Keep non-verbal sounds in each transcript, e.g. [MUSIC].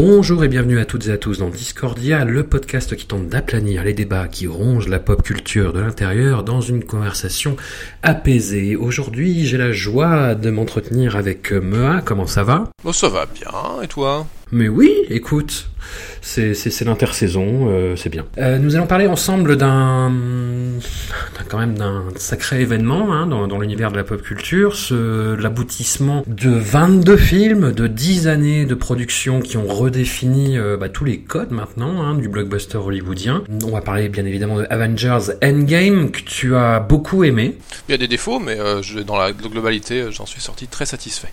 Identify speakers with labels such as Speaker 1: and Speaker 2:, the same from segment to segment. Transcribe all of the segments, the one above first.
Speaker 1: Bonjour et bienvenue à toutes et à tous dans Discordia, le podcast qui tente d'aplanir les débats qui rongent la pop culture de l'intérieur dans une conversation apaisée. Aujourd'hui, j'ai la joie de m'entretenir avec Mea, comment ça va?
Speaker 2: Oh, ça va bien, et toi?
Speaker 1: Mais oui, écoute, c'est, l'intersaison, euh, c'est bien. Euh, nous allons parler ensemble d'un, quand même d'un sacré événement hein, dans, dans l'univers de la pop culture, l'aboutissement de 22 films, de 10 années de production qui ont redéfini euh, bah, tous les codes maintenant hein, du blockbuster hollywoodien. On va parler bien évidemment de Avengers Endgame que tu as beaucoup aimé.
Speaker 2: Il y a des défauts, mais je- dans la globalité, j'en suis sorti très satisfait.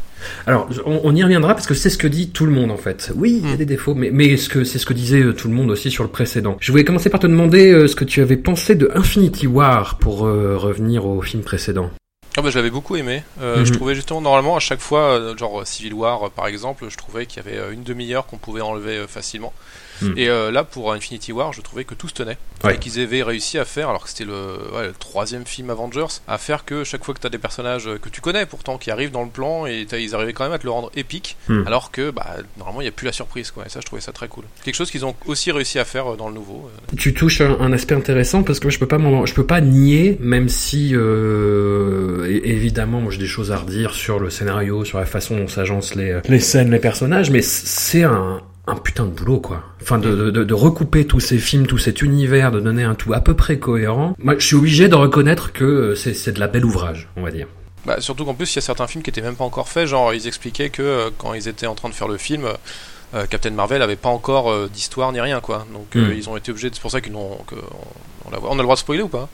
Speaker 1: Alors, on, on y reviendra parce que c'est ce que dit tout le monde en fait. Oui, il y a
Speaker 2: Hmm.
Speaker 1: des défauts, mais, mais ce que, c'est ce que disait euh, tout le monde aussi sur le précédent. Je voulais commencer par te demander euh, ce que tu avais pensé de Infinity War pour euh, revenir au film précédent.
Speaker 2: Ah bah, j'avais beaucoup aimé. Euh,
Speaker 1: Mhm.
Speaker 2: Je trouvais justement, normalement, à chaque fois, euh, genre euh, Civil War euh, par exemple, je trouvais qu'il y avait une demi-heure qu'on pouvait enlever facilement.
Speaker 1: Mhm.
Speaker 2: Et euh, là, pour Infinity War, je trouvais que tout se tenait.
Speaker 1: Ouais.
Speaker 2: Et qu'ils avaient réussi à faire, alors que c'était le, ouais, le troisième film Avengers, à faire que chaque fois que tu as des personnages que tu connais pourtant, qui arrivent dans le plan, et ils arrivaient quand même à te le rendre épique,
Speaker 1: Mhm.
Speaker 2: alors que bah, normalement, il n'y a plus la surprise. Quoi. Et ça, je trouvais ça très cool. Quelque chose qu'ils ont aussi réussi à faire dans le nouveau.
Speaker 1: Tu touches un, un aspect intéressant parce que moi, je peux pas je peux pas nier, même si euh, évidemment moi j'ai des choses à redire sur le scénario, sur la façon dont s'agencent les, les scènes, les personnages, mais c'est un un putain de boulot quoi. Enfin de, de, recouper tous ces films, tout cet univers, de donner un tout à peu près cohérent. Moi je suis obligé de reconnaître que euh, c'est c'est de la belle ouvrage, on va dire.
Speaker 2: Bah, surtout qu'en plus, il y a certains films qui étaient même pas encore faits. Genre, ils expliquaient que euh, quand ils étaient en train de faire le film, euh, Captain Marvel avait pas encore euh, d'histoire ni rien, quoi. Donc, euh,
Speaker 1: Mm.
Speaker 2: ils ont été obligés. de- C'est pour ça qu'ils n'ont. que on, on on a le droit de spoiler ou pas?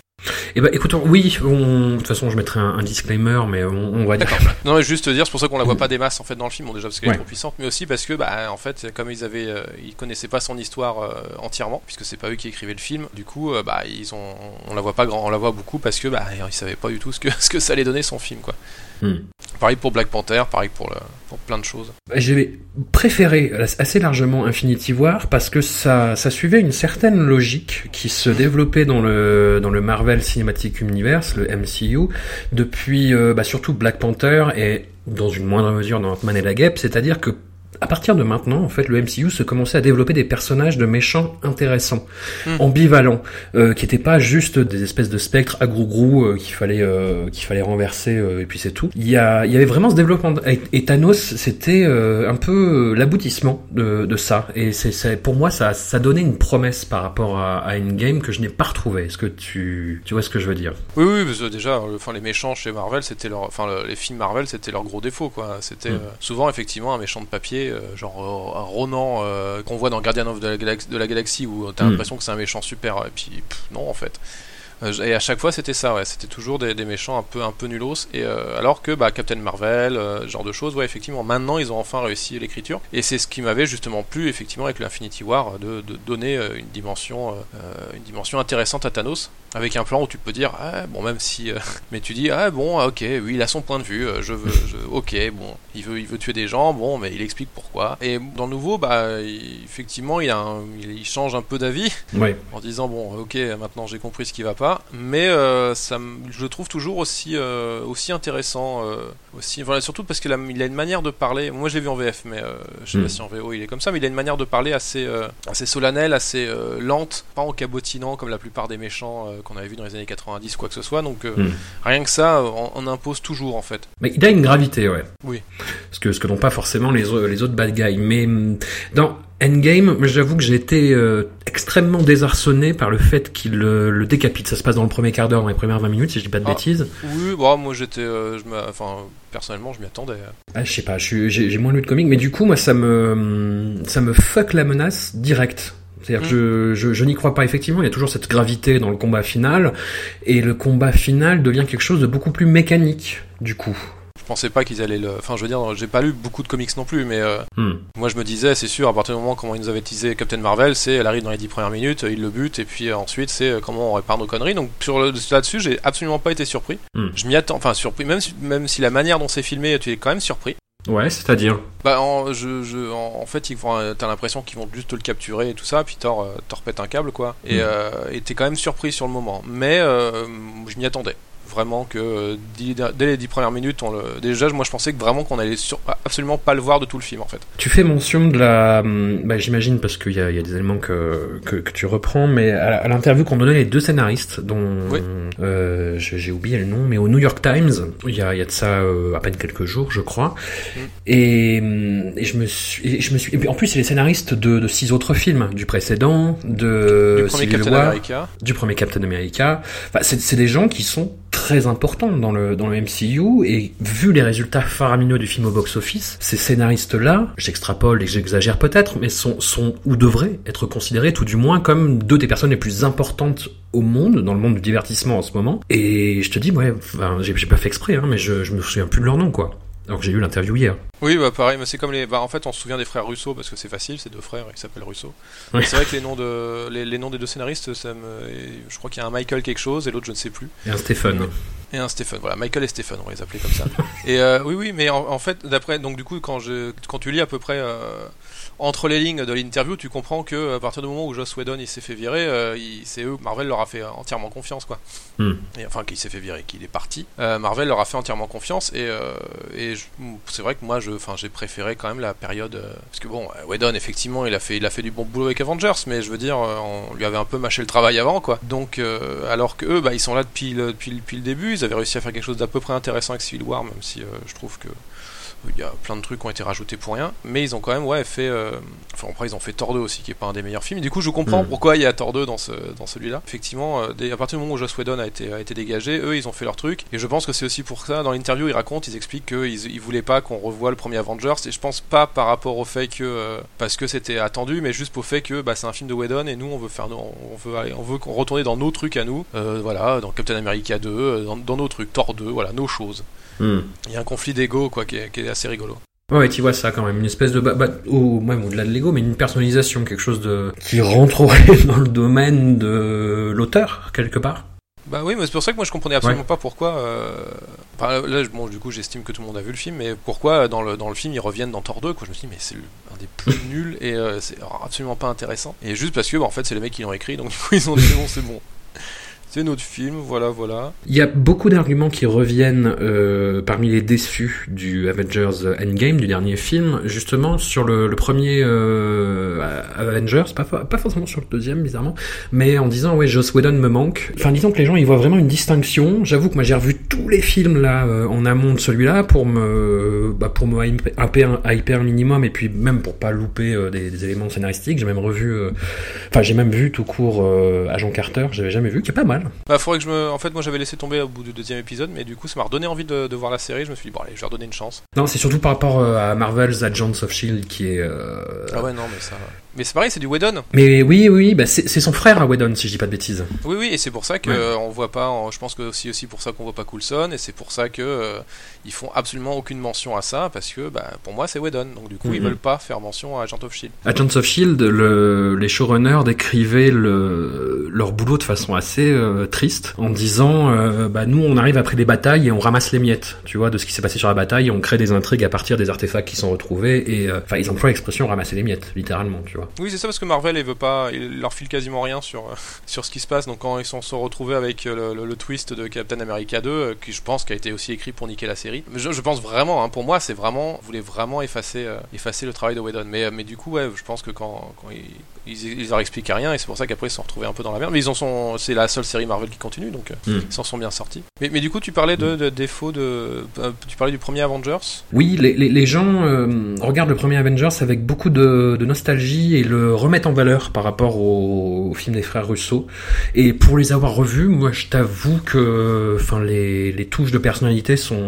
Speaker 1: Eh ben écoute, oui, on, de toute façon je mettrai un, un disclaimer, mais on, on va dire. [LAUGHS]
Speaker 2: Non, mais juste te dire, c'est pour ça qu'on la voit pas des masses en fait dans le film. Bon, déjà parce qu'elle
Speaker 1: Ouais.
Speaker 2: est trop puissante, mais aussi parce que, bah, en fait, comme ils avaient, euh, ils connaissaient pas son histoire euh, entièrement, puisque c'est pas eux qui écrivaient le film. Du coup, euh, bah, ils ont, on la voit pas grand, on la voit beaucoup parce que, bah, ils savaient pas du tout ce que [LAUGHS] ce que ça allait donner son film, quoi.
Speaker 1: Hmm.
Speaker 2: Pareil pour Black Panther, pareil pour le, pour plein de choses.
Speaker 1: J'ai préféré assez largement Infinity War parce que ça, ça suivait une certaine logique qui se développait dans le, dans le Marvel Cinematic Universe, le MCU, depuis euh, bah, surtout Black Panther et dans une moindre mesure dans Ant-Man et la Guêpe, c'est-à-dire que à partir de maintenant, en fait, le MCU se commençait à développer des personnages de méchants intéressants,
Speaker 2: Hmm.
Speaker 1: ambivalents, euh, qui n'étaient pas juste des espèces de spectres à grou euh, qu'il fallait euh, qu'il fallait renverser euh, et puis c'est tout. Il y a il y avait vraiment ce développement et, et Thanos c'était un peu l'aboutissement de, de ça et c'est pour moi ça ça donnait une promesse par rapport à, à Endgame que je n'ai pas retrouvé. Est-ce que tu tu vois ce que je veux dire?
Speaker 2: Oui, oui, parce que déjà, enfin, les méchants chez Marvel, c'était leur, enfin, le- les films Marvel, c'était leur gros défaut, quoi. C'était
Speaker 1: Mm.
Speaker 2: euh, souvent effectivement un méchant de papier, euh, genre euh, un Ronan euh, qu'on voit dans Guardian of the Galaxy, de la Galaxie, où t'as
Speaker 1: Mm.
Speaker 2: l'impression que c'est un méchant super, et puis pff, non, en fait. Et à chaque fois, c'était ça, ouais. C'était toujours des, des méchants un peu, un peu nulos. Et euh, alors que bah, Captain Marvel, euh, genre de choses, ouais, effectivement, maintenant ils ont enfin réussi l'écriture. Et c'est ce qui m'avait justement plu, effectivement, avec l'Infinity War, de, de donner une dimension, euh, une dimension intéressante à Thanos, avec un plan où tu peux dire, ah, bon, même si, euh, [LAUGHS] mais tu dis, ah bon, ok, oui, il a son point de vue. euh, je veux, je, ok, bon, il veut, il veut tuer des gens, bon, mais il explique pourquoi. Et dans le nouveau, bah, il- effectivement, il, a un- il, il change un peu d'avis en disant bon ok maintenant j'ai compris ce qui va pas mais euh, ça je le trouve toujours aussi euh, aussi intéressant aussi voilà surtout parce qu'il a, il a une manière de parler moi je l'ai vu en VF mais je sais
Speaker 1: Mm.
Speaker 2: pas si en VO il est comme ça mais il a une manière de parler assez assez solennelle assez lente pas en cabotinant comme la plupart des méchants qu'on avait vu dans les années 90 quoi que ce soit donc euh,
Speaker 1: Mm.
Speaker 2: rien que ça on, on impose toujours en fait
Speaker 1: Mais il a une gravité, ouais.
Speaker 2: Oui.
Speaker 1: Ce que ce que n'ont pas forcément les, au- les autres bad guys. Mais hum, dans Endgame, j'avoue que j'ai été euh, extrêmement désarçonné par le fait qu'il le, le décapite. Ça se passe dans le premier quart d'heure, dans les premières 20 minutes, si je dis pas de
Speaker 2: Ah.
Speaker 1: bêtises.
Speaker 2: Oui, bon, moi j'étais, euh, enfin, personnellement, je m'y attendais.
Speaker 1: Ah, je sais pas, j'ai moins lu de comics, mais du coup, moi, ça me, ça me fuck la menace direct. C'est-à-dire que je, je, je n'y crois pas. Effectivement, il y a toujours cette gravité dans le combat final, et le combat final devient quelque chose de beaucoup plus mécanique, du coup.
Speaker 2: Je pensais pas qu'ils allaient le. Enfin, je veux dire, j'ai pas lu beaucoup de comics non plus, mais euh,
Speaker 1: Hmm.
Speaker 2: moi je me disais, c'est sûr, à partir du moment comment ils nous avaient teasé Captain Marvel, c'est elle arrive dans les 10 premières minutes, il le bute, et puis euh, ensuite c'est euh, comment on répare nos conneries. Donc sur le- là-dessus, j'ai absolument pas été surpris.
Speaker 1: Hmm.
Speaker 2: Je m'y attends, enfin surpris, même si, même si la manière dont c'est filmé, tu es quand même surpris.
Speaker 1: Ouais, c'est-à-dire.
Speaker 2: Bah, en, je, je, en, en fait, ils vont, euh, t'as l'impression qu'ils vont juste te le capturer et tout ça, puis Thor, euh, pète un câble, quoi. Et
Speaker 1: Mm.
Speaker 2: euh, et t'es quand même surpris sur le moment. Mais euh, je m'y attendais. Vraiment que euh, dès, les dix premières minutes, on le... déjà, moi je pensais que vraiment qu'on allait sur... absolument pas le voir de tout le film en fait.
Speaker 1: Tu fais mention de la, hum, bah, j'imagine parce qu'il y y a des éléments que, que, que tu reprends, mais à, l'interview qu'ont donné les deux scénaristes, dont
Speaker 2: Oui.
Speaker 1: euh, j'ai oublié le nom, mais au New York Times, il y a, il y a de ça euh, à peine quelques jours, je crois,
Speaker 2: Mm.
Speaker 1: et, hum, et je me suis, et je me suis, et puis en plus c'est les scénaristes de, de six autres films, du précédent, de
Speaker 2: du premier
Speaker 1: Civil
Speaker 2: Captain
Speaker 1: War,
Speaker 2: America.
Speaker 1: du premier Captain America. Enfin, c'est c'est des gens qui sont très dans le, dans le MCU et vu les résultats faramineux du film au box-office, ces scénaristes-là, j'extrapole et j'exagère peut-être, mais sont, ou devraient être considérés tout du moins comme deux des personnes les plus importantes au monde, dans le monde du divertissement en ce moment. Et je te dis, ouais, enfin, j'ai j'ai pas fait exprès, hein, mais je, je me souviens plus de leur nom, quoi. Alors que j'ai eu l'interview hier.
Speaker 2: Oui, bah pareil, mais c'est comme les. Bah, en fait, on se souvient des frères Russo parce que c'est facile, c'est deux frères, ils s'appellent Russo. C'est vrai que les noms, de... les, les noms des deux scénaristes, ça me... et je crois qu'il y a un Michael quelque chose et l'autre, je ne sais plus.
Speaker 1: Et un Stephen.
Speaker 2: Et un Stephen, voilà, Michael et Stephen, on va les appeler comme ça. [LAUGHS] et euh, oui, oui, mais en, en fait, d'après, donc du coup, quand, je, quand tu lis à peu près euh, entre les lignes de l'interview, tu comprends que à partir du moment où Joss Whedon il s'est fait virer, euh, c'est eux, Marvel leur a fait entièrement confiance, quoi.
Speaker 1: Hmm.
Speaker 2: Et, enfin, qu'il s'est fait virer, qu'il est parti. Euh, Marvel leur a fait entièrement confiance et, euh, c'est vrai que moi, je, enfin, j'ai préféré quand même la période euh, parce que bon, euh, Whedon effectivement, il a fait, il a fait du bon boulot avec Avengers, mais je veux dire, euh, on lui avait un peu mâché le travail avant, quoi. Donc, euh, alors que eux, bah, ils sont là depuis le, depuis, depuis le début, ils avaient réussi à faire quelque chose d'à peu près intéressant avec Civil War, même si euh, je trouve que il y a plein de trucs qui ont été rajoutés pour rien, mais ils ont quand même ouais fait. euh, Enfin après ils ont fait Thor 2 aussi qui est pas un des meilleurs films. Et du coup je comprends
Speaker 1: Mm.
Speaker 2: pourquoi il y a Thor 2 dans ce dans celui-là. Effectivement, euh, dès- à partir du moment où Joss Whedon a été a été dégagé, eux ils ont fait leur truc. Et je pense que c'est aussi pour ça. Dans l'interview ils racontent, ils expliquent qu'ils ils voulaient pas qu'on revoie le premier Avengers. Et je pense pas par rapport au fait que euh, parce que c'était attendu, mais juste au fait que bah, c'est un film de Whedon et nous on veut faire nos- on veut aller- on veut retourner dans nos trucs à nous. Voilà, dans Captain America 2, euh, dans, dans nos trucs, Thor 2, voilà nos choses.
Speaker 1: Hmm.
Speaker 2: Il y a un conflit d'ego quoi qui est, qui est assez rigolo.
Speaker 1: Ouais, tu vois ça quand même, une espèce de, bah, bah, au, même au-delà de l'ego, mais une personnalisation, quelque chose de qui rentrerait [LAUGHS] dans le domaine de l'auteur quelque part.
Speaker 2: Bah oui, mais c'est pour ça que moi je comprenais absolument pas pourquoi. euh, enfin, là, bon, du coup, j'estime que tout le monde a vu le film, mais pourquoi dans le, dans le film ils reviennent dans Thor 2 quoi. Je me suis dit, mais c'est un des plus [LAUGHS] nuls et euh, c'est absolument pas intéressant. Et juste parce que, bah, en fait, c'est les mecs qui l'ont écrit, donc du coup, ils ont dit, bon, c'est bon. C'est notre film, voilà, voilà.
Speaker 1: Il y a beaucoup d'arguments qui reviennent euh, parmi les déçus du Avengers Endgame, du dernier film, justement sur le, premier euh, Avengers, pas, pas forcément sur le deuxième, bizarrement, mais en disant, ouais, Joss Whedon me manque. Enfin, disons que les gens, ils voient vraiment une distinction. J'avoue que moi, j'ai revu tous les films, là, euh, en amont de celui-là, pour me, bah, pour me hyper, hyper, minimum, et puis même pour pas louper euh, des, des éléments scénaristiques. J'ai même revu, euh, enfin, j'ai même vu tout court Agent Carter, j'avais jamais vu, qui est pas mal.
Speaker 2: Bah, faudrait que je me. En fait, moi j'avais laissé tomber au bout du deuxième épisode, mais du coup, ça m'a redonné envie de, de voir la série. Je me suis dit, bon, allez, je vais redonner une chance.
Speaker 1: Non, c'est surtout par rapport euh, à Marvel's Agents of Shield qui est. euh,
Speaker 2: Ah ouais, non, mais ça. Mais c'est pareil, c'est du Whedon.
Speaker 1: Mais oui, oui, bah c'est son frère à Whedon, si je dis pas de bêtises.
Speaker 2: Oui, oui, et c'est pour ça que
Speaker 1: Ouais.
Speaker 2: euh, on voit pas. en- je pense que c'est aussi pour ça qu'on voit pas Coulson, et c'est pour ça que euh, ils font absolument aucune mention à ça, parce que bah, pour moi c'est Whedon, donc du coup ils
Speaker 1: Mhm.
Speaker 2: veulent pas faire mention à Agent of Shield.
Speaker 1: Agents of Shield, le, les showrunners décrivaient le, leur boulot de façon assez euh, triste, en disant, bah nous on arrive après des batailles et on ramasse les miettes, tu vois, de ce qui s'est passé sur la bataille, et on crée des intrigues à partir des artefacts qui sont retrouvés, et enfin ils emploient l'expression ramasser les miettes, littéralement, tu vois.
Speaker 2: Oui, c'est ça parce que Marvel il veut pas, il leur file quasiment rien sur euh, [LAUGHS] sur ce qui se passe. Donc quand ils sont se retrouvés avec euh, le, le- le twist de Captain America 2, euh, qui je pense qui a été aussi écrit pour niquer la série. Je, je pense vraiment, hein, pour moi c'est vraiment, voulez vraiment effacer euh, effacer le travail de Whedon. Mais mais du coup ouais, je pense que quand, quand ils, ils ils leur expliquent rien et c'est pour ça qu'après ils se sont retrouvés un peu dans la merde. Mais ils en sont, c'est la seule série Marvel qui continue donc euh,
Speaker 1: Mm.
Speaker 2: ils s'en sont bien sortis. Mais mais du coup tu parlais de, de défauts de, tu parlais du premier Avengers?
Speaker 1: Oui, les, les, les gens regardent le premier Avengers avec beaucoup de, de nostalgie aussi et le remettent en valeur par rapport au, au film des frères Russo. Et pour les avoir revus, moi je t'avoue que enfin les, les touches de personnalité sont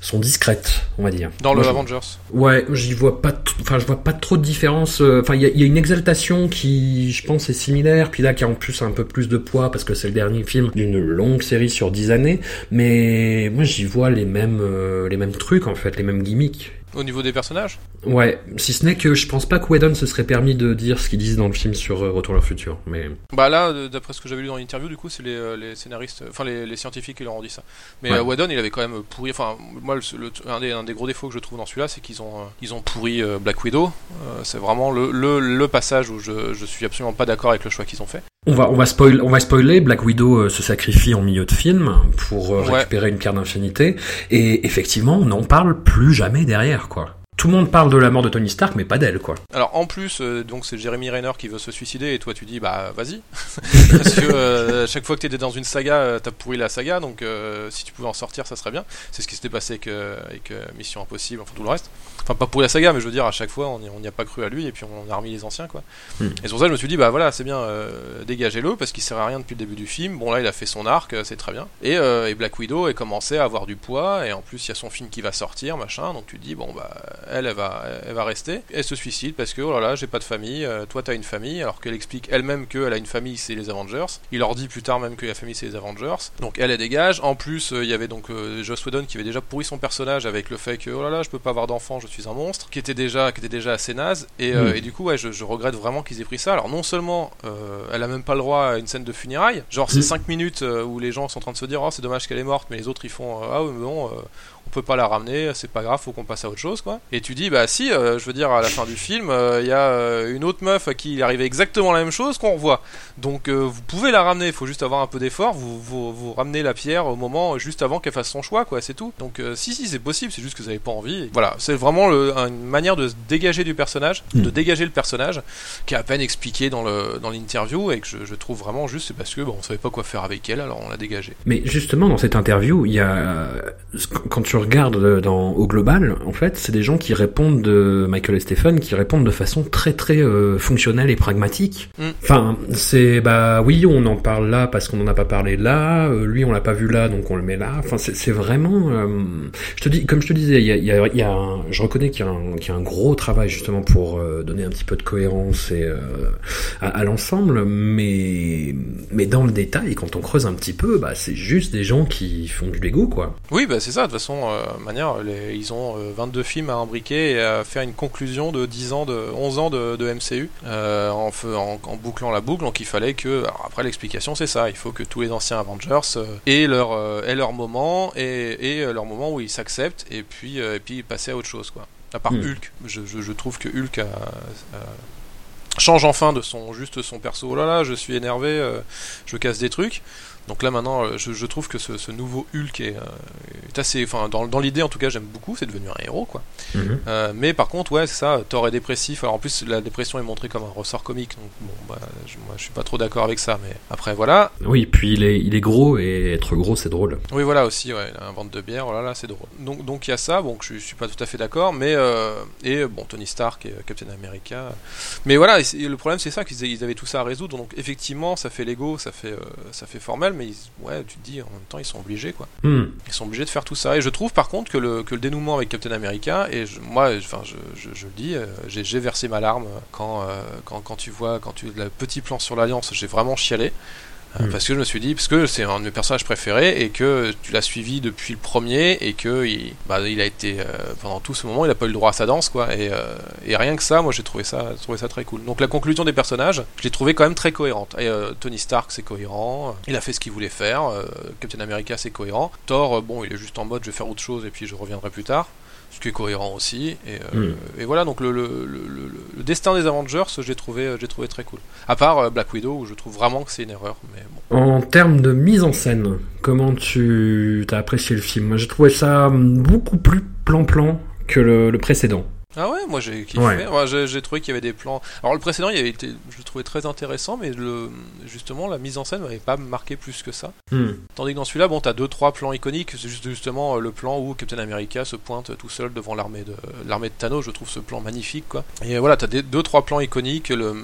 Speaker 1: sont discrètes, on va dire.
Speaker 2: Dans
Speaker 1: Moi,
Speaker 2: le
Speaker 1: je-
Speaker 2: Avengers.
Speaker 1: Ouais, j'y vois pas, enfin je vois pas trop de différence. euh, Enfin, il y a, il y a une exaltation qui, je pense, est similaire. Puis là, qui a en plus un peu plus de poids parce que c'est le dernier film d'une longue série sur 10 années. Mais moi, j'y vois les mêmes, euh, les mêmes trucs en fait, les mêmes gimmicks.
Speaker 2: Au niveau des personnages
Speaker 1: Ouais, si ce n'est que je pense pas que Whedon se serait permis de dire ce qu'ils disent dans le film sur euh, Retour vers le futur. Mais
Speaker 2: Bah là, euh, d'après ce que j'avais lu dans l'interview, du coup, c'est les, euh, les scénaristes, enfin les, les scientifiques qui leur ont dit ça. Mais
Speaker 1: Ouais.
Speaker 2: Whedon, il avait quand même pourri. Enfin, moi, le- le- un, des, un des gros défauts que je trouve dans celui-là, c'est qu'ils ont, ils ont pourri Black Widow. C'est vraiment le passage où je, je suis absolument pas d'accord avec le choix qu'ils ont fait.
Speaker 1: On va, on va spoil, on va spoiler. Black Widow euh, se sacrifie en milieu de film pour euh,
Speaker 2: Ouais.
Speaker 1: récupérer une pierre d'infinité. Et effectivement, on n'en parle plus jamais derrière, quoi. Tout le monde parle de la mort de Tony Stark, mais pas d'elle, quoi.
Speaker 2: Alors en plus, euh, donc c'est Jeremy Renner qui veut se suicider et toi tu dis bah vas-y [LAUGHS] parce que euh, chaque fois que t'étais dans une saga, euh, t'as pourri la saga donc euh, si tu pouvais en sortir ça serait bien. C'est ce qui s'était passé avec, avec Mission Impossible, enfin tout le reste. Enfin pas pourri la saga mais je veux dire à chaque fois on n'y a pas cru à lui et puis on a remis les anciens quoi.
Speaker 1: Hmm.
Speaker 2: Et pour ça je me suis dit bah voilà c'est bien dégagez-le parce qu'il sert à rien depuis le début du film. Bon là il a fait son arc, c'est très bien. Et, et Black Widow est commencé à avoir du poids et en plus il y a son film qui va sortir machin donc tu te dis bon bah elle elle va elle va rester. Elle se suicide parce que oh là là j'ai pas de famille, euh, toi t'as une famille alors qu'elle explique elle-même qu'elle a une famille c'est les Avengers. Il leur dit plus tard même que la famille c'est les Avengers. Donc elle elle dégage. En plus euh, il y avait donc euh, Joss Whedon qui avait déjà pourri son personnage avec le fait que oh là là je peux pas avoir d'enfant je suis un monstre qui était déjà qui était déjà assez naze et, euh,
Speaker 1: Mm.
Speaker 2: et du coup ouais je, je regrette vraiment qu'ils aient pris ça. Alors non seulement euh, elle a même pas le droit à une scène de funérailles, genre c'est
Speaker 1: Mm.
Speaker 2: 5 minutes euh, où les gens sont en train de se dire oh c'est dommage qu'elle est morte mais les autres ils font ah oui mais bon euh, on peut pas la ramener, c'est pas grave, faut qu'on passe à autre chose quoi. Et tu dis bah si, euh, je veux dire à la fin du film, euh, il y a euh, une autre meuf à qui il arrivait exactement la même chose qu'on revoit. Donc vous pouvez la ramener, il faut juste avoir un peu d'effort, vous, vous vous ramenez la pierre au moment juste avant qu'elle fasse son choix quoi, c'est tout. Donc si si c'est possible, c'est juste que vous avez pas envie. Et voilà, c'est vraiment le- une manière de se dégager du personnage,
Speaker 1: Mm.
Speaker 2: de dégager le personnage qui est à peine expliqué dans le dans l'interview et que je, je trouve vraiment juste c'est parce que bon on savait pas quoi faire avec elle alors on l'a dégagé.
Speaker 1: Mais justement, dans cette interview, il y a, quand tu regardes euh, dans, au global, en fait, c'est des gens qui répondent de Michael et Stephen, qui répondent de façon très très euh, fonctionnelle et pragmatique.
Speaker 2: Mm.
Speaker 1: Enfin, c'est bah oui, on en parle là parce qu'on n'en a pas parlé là. euh, lui, on l'a pas vu là, donc on le met là. Enfin, c'est vraiment. euh, je te dis, comme je te disais, il y a, il y a, il y a un- je reconnais qu'il y, a un- qu'il y a un gros travail justement pour donner un petit peu de cohérence et à, à l'ensemble, mais mais dans le détail, quand on creuse un petit peu, bah c'est juste des gens qui font du Lego, quoi.
Speaker 2: Oui, bah c'est ça, de toute façon, euh, manière, les- ils ont euh, 22 films à imbriquer et à faire une conclusion de 10 ans, de 11 ans de, de MCU euh, en, en, en bouclant la boucle, donc il fallait que, alors après l'explication c'est ça, il faut que tous les anciens Avengers euh, aient, leur, euh, aient leur moment et, et euh, leur moment où ils s'acceptent et puis, euh, et puis passer à autre chose, quoi. À part
Speaker 1: Hmm.
Speaker 2: Hulk, je, je, je trouve que Hulk a- a- change enfin de son juste son perso. Oh là là, je suis énervé, euh, je casse des trucs. Donc là maintenant, euh, je, je trouve que ce, ce nouveau Hulk est, euh, est assez, enfin dans, dans l'idée en tout cas, j'aime beaucoup. C'est devenu un héros quoi.
Speaker 1: Mhm.
Speaker 2: Euh, mais par contre, ouais, c'est ça. Thor est dépressif. Alors en plus, la dépression est montrée comme un ressort comique. Donc bon, bah, je, moi, je suis pas trop d'accord avec ça. Mais après, voilà.
Speaker 1: Oui, puis il est, il est gros et être gros, c'est drôle.
Speaker 2: Oui, voilà aussi. Ouais, il a un ventre de bière. Voilà, là, c'est drôle. Donc donc il y a ça. Bon, je, je suis pas tout à fait d'accord. Mais euh, et bon, Tony Stark et euh, Captain America. Mais voilà, et c'est- et le problème c'est ça qu'ils ils avaient tout ça à résoudre. Donc effectivement, ça fait Lego, ça fait euh, ça fait formel. Mais ils- ouais, tu te dis en même temps, ils sont obligés quoi.
Speaker 1: Hmm.
Speaker 2: Ils sont obligés de faire tout ça. Et je trouve par contre que le, que le dénouement avec Captain America, et je- moi, enfin, je, je, je le dis, euh, j'ai j'ai versé ma larme quand, euh, quand, quand tu vois, quand tu le petit plan sur l'Alliance, j'ai vraiment chialé. Euh. Parce que je me suis dit, parce que c'est un de mes personnages préférés et que tu l'as suivi depuis le premier et que il, bah, il a été euh, pendant tout ce moment, il a pas eu le droit à sa danse quoi. Et, euh, et rien que ça, moi j'ai trouvé ça, trouvé ça très cool. Donc la conclusion des personnages, je l'ai trouvé quand même très cohérente. Et, euh, Tony Stark c'est cohérent, il a fait ce qu'il voulait faire. euh, Captain America c'est cohérent. Thor, bon, il est juste en mode je vais faire autre chose et puis je reviendrai plus tard. Ce qui est cohérent aussi. Et, euh,
Speaker 1: Mm.
Speaker 2: et voilà, donc le, le, le, destin des Avengers, j'ai trouvé, j'ai trouvé très cool. À part euh, Black Widow, où je trouve vraiment que c'est une erreur. Mais bon.
Speaker 1: En termes de mise en scène, comment tu as apprécié le film? Moi, J'ai trouvé ça beaucoup plus plan-plan que le précédent.
Speaker 2: Ah ouais, moi j'ai kiffé.
Speaker 1: Ouais.
Speaker 2: Moi, j'ai trouvé qu'il y avait des plans. Alors le précédent, il avait été, je le trouvais très intéressant, mais le, justement la mise en scène m'avait pas marqué plus que ça.
Speaker 1: Hmm.
Speaker 2: Tandis que dans celui-là, bon, t'as deux trois plans iconiques. C'est juste justement le plan où Captain America se pointe tout seul devant l'armée de l'armée de Thanos. Je trouve ce plan magnifique, quoi. Et voilà, t'as des deux trois plans iconiques le,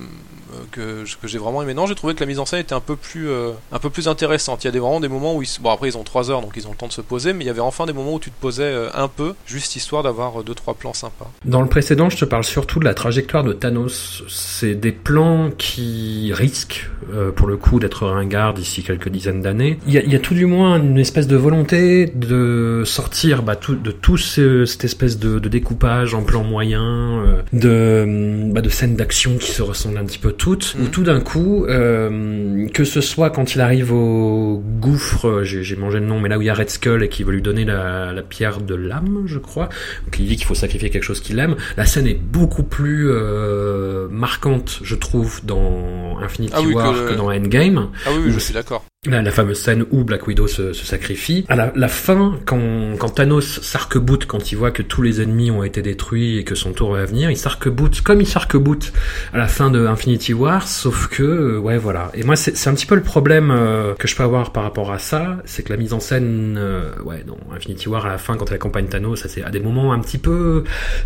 Speaker 2: que, j'ai vraiment aimé. Non, j'ai trouvé que la mise en scène était un peu plus euh, un peu plus intéressante. Il y a des, vraiment des moments où ils, bon après ils ont trois heures donc ils ont le temps de se poser, mais il y avait enfin des moments où tu te posais euh, un peu, juste histoire d'avoir euh, deux trois plans sympas.
Speaker 1: Dans le précédent, je te parle surtout de la trajectoire de Thanos. C'est des plans qui risquent, euh, pour le coup, d'être ringards d'ici quelques dizaines d'années. Il y, a, il y a tout du moins une espèce de volonté de sortir bah, tout, de tout ce- cette espèce de, de découpage en plan moyen, euh, de, bah, de scènes d'action qui se ressemblent un petit peu toutes,
Speaker 2: Mhm.
Speaker 1: où tout d'un coup, euh, que ce soit quand il arrive au gouffre, euh, j'ai j'ai mangé le nom, mais là où il y a Red Skull et qui veut lui donner la, la pierre de l'âme, je crois, qui dit qu'il faut sacrifier quelque chose qu'il aime. La scène est beaucoup plus euh, marquante, je trouve, dans Infinity
Speaker 2: Ah oui, que
Speaker 1: War
Speaker 2: le-
Speaker 1: dans Endgame.
Speaker 2: Ah oui, oui
Speaker 1: Ou-
Speaker 2: je suis d'accord.
Speaker 1: La, fameuse scène où Black Widow se, sacrifie. À la, fin, quand, quand Thanos s'arc-boute, quand il voit que tous les ennemis ont été détruits et que son tour va venir, il s'arc-boute comme il s'arc-boute à la fin de Infinity War, sauf que, euh, ouais, voilà. Et moi, c'est un petit peu le problème euh, que je peux avoir par rapport à ça, c'est que la mise en scène, euh, ouais, dans Infinity War, à la fin, quand elle accompagne Thanos, ça c'est à des moments un petit peu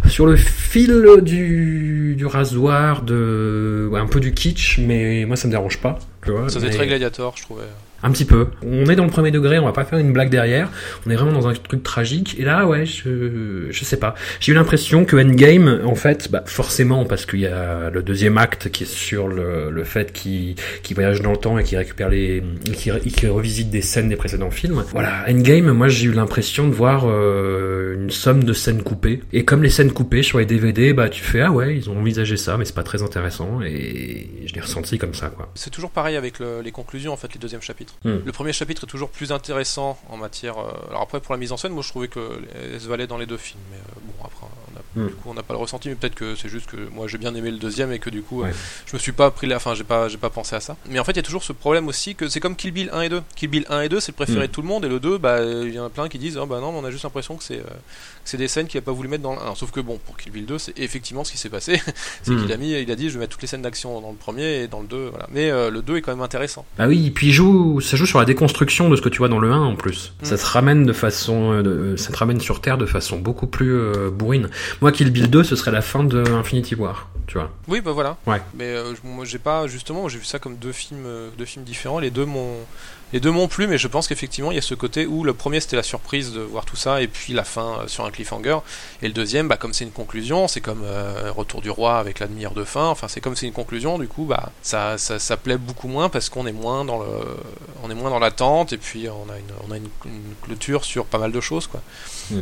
Speaker 1: sur le fil du, du rasoir, de, un peu du kitsch, mais moi ça me dérange pas. Tu vois,
Speaker 2: Ça faisait
Speaker 1: mais-
Speaker 2: très gladiator, je trouvais.
Speaker 1: Un petit peu. On est dans le premier degré, on va pas faire une blague derrière. On est vraiment dans un truc tragique. Et là, ouais, je, je sais pas. J'ai eu l'impression que Endgame, en fait, bah, forcément, parce qu'il y a le deuxième acte qui est sur le, le fait qu'il qu'il voyage dans le temps et qu'il récupère les, qu'il qu'il revisite des scènes des précédents films. Voilà. Endgame, moi, j'ai eu l'impression de voir euh, une somme de scènes coupées. Et comme les scènes coupées sur les DVD, bah, tu fais, ah ouais, ils ont envisagé ça, mais c'est pas très intéressant. Et je l'ai ressenti comme ça, quoi.
Speaker 2: C'est toujours pareil avec le- les conclusions, en fait, les deuxièmes chapitres.
Speaker 1: Hmm.
Speaker 2: Le premier chapitre est toujours plus intéressant en matière. euh, alors après, pour la mise en scène, moi je trouvais que elle se valait dans les deux films. Mais euh,
Speaker 1: Hmm.
Speaker 2: du coup, on n'a pas le ressenti, mais peut-être que c'est juste que moi j'ai bien aimé le deuxième et que du coup, euh,
Speaker 1: Ouais.
Speaker 2: je me suis pas pris la. Enfin, j'ai pas, j'ai pas pensé à ça. Mais en fait, il y a toujours ce problème aussi que c'est comme Kill Bill 1 et 2. Kill Bill 1 et 2, c'est le préféré
Speaker 1: Hmm.
Speaker 2: de tout le monde, et le 2, bah, il y en a plein qui disent, oh bah non, mais on a juste l'impression que c'est, euh, c'est des scènes qu'il a pas voulu mettre dans le 1. Sauf que bon, pour Kill Bill 2, c'est effectivement ce qui s'est passé. [LAUGHS] c'est
Speaker 1: Hmm.
Speaker 2: qu'il a mis, il a dit, je vais mettre toutes les scènes d'action dans le premier et dans le 2, voilà. Mais euh, le 2 est quand même intéressant.
Speaker 1: Bah oui, puis il joue, ça joue sur la déconstruction de ce que tu vois dans le 1 en plus.
Speaker 2: Mm.
Speaker 1: Ça te ramène de façon, euh, de- ça te ramène sur Terre de façon beaucoup plus euh, bourrine. Moi, Kill Bill 2, ce serait la fin de Infinity War, tu vois.
Speaker 2: Oui, bah voilà.
Speaker 1: Ouais.
Speaker 2: Mais euh, je- moi, j'ai pas justement, j'ai vu ça comme deux films, euh, deux films différents. Les deux m'ont, les deux m'ont plu, mais je pense qu'effectivement, il y a ce côté où le premier c'était la surprise de voir tout ça, et puis la fin euh, sur un cliffhanger. Et le deuxième, bah comme c'est une conclusion, c'est comme euh, Retour du roi avec la demi-heure de fin. Enfin, c'est comme c'est une conclusion, du coup, bah ça, ça, ça plaît beaucoup moins parce qu'on est moins dans le, on est moins dans l'attente, et puis on a une, on a une, une clôture sur pas mal de choses, quoi.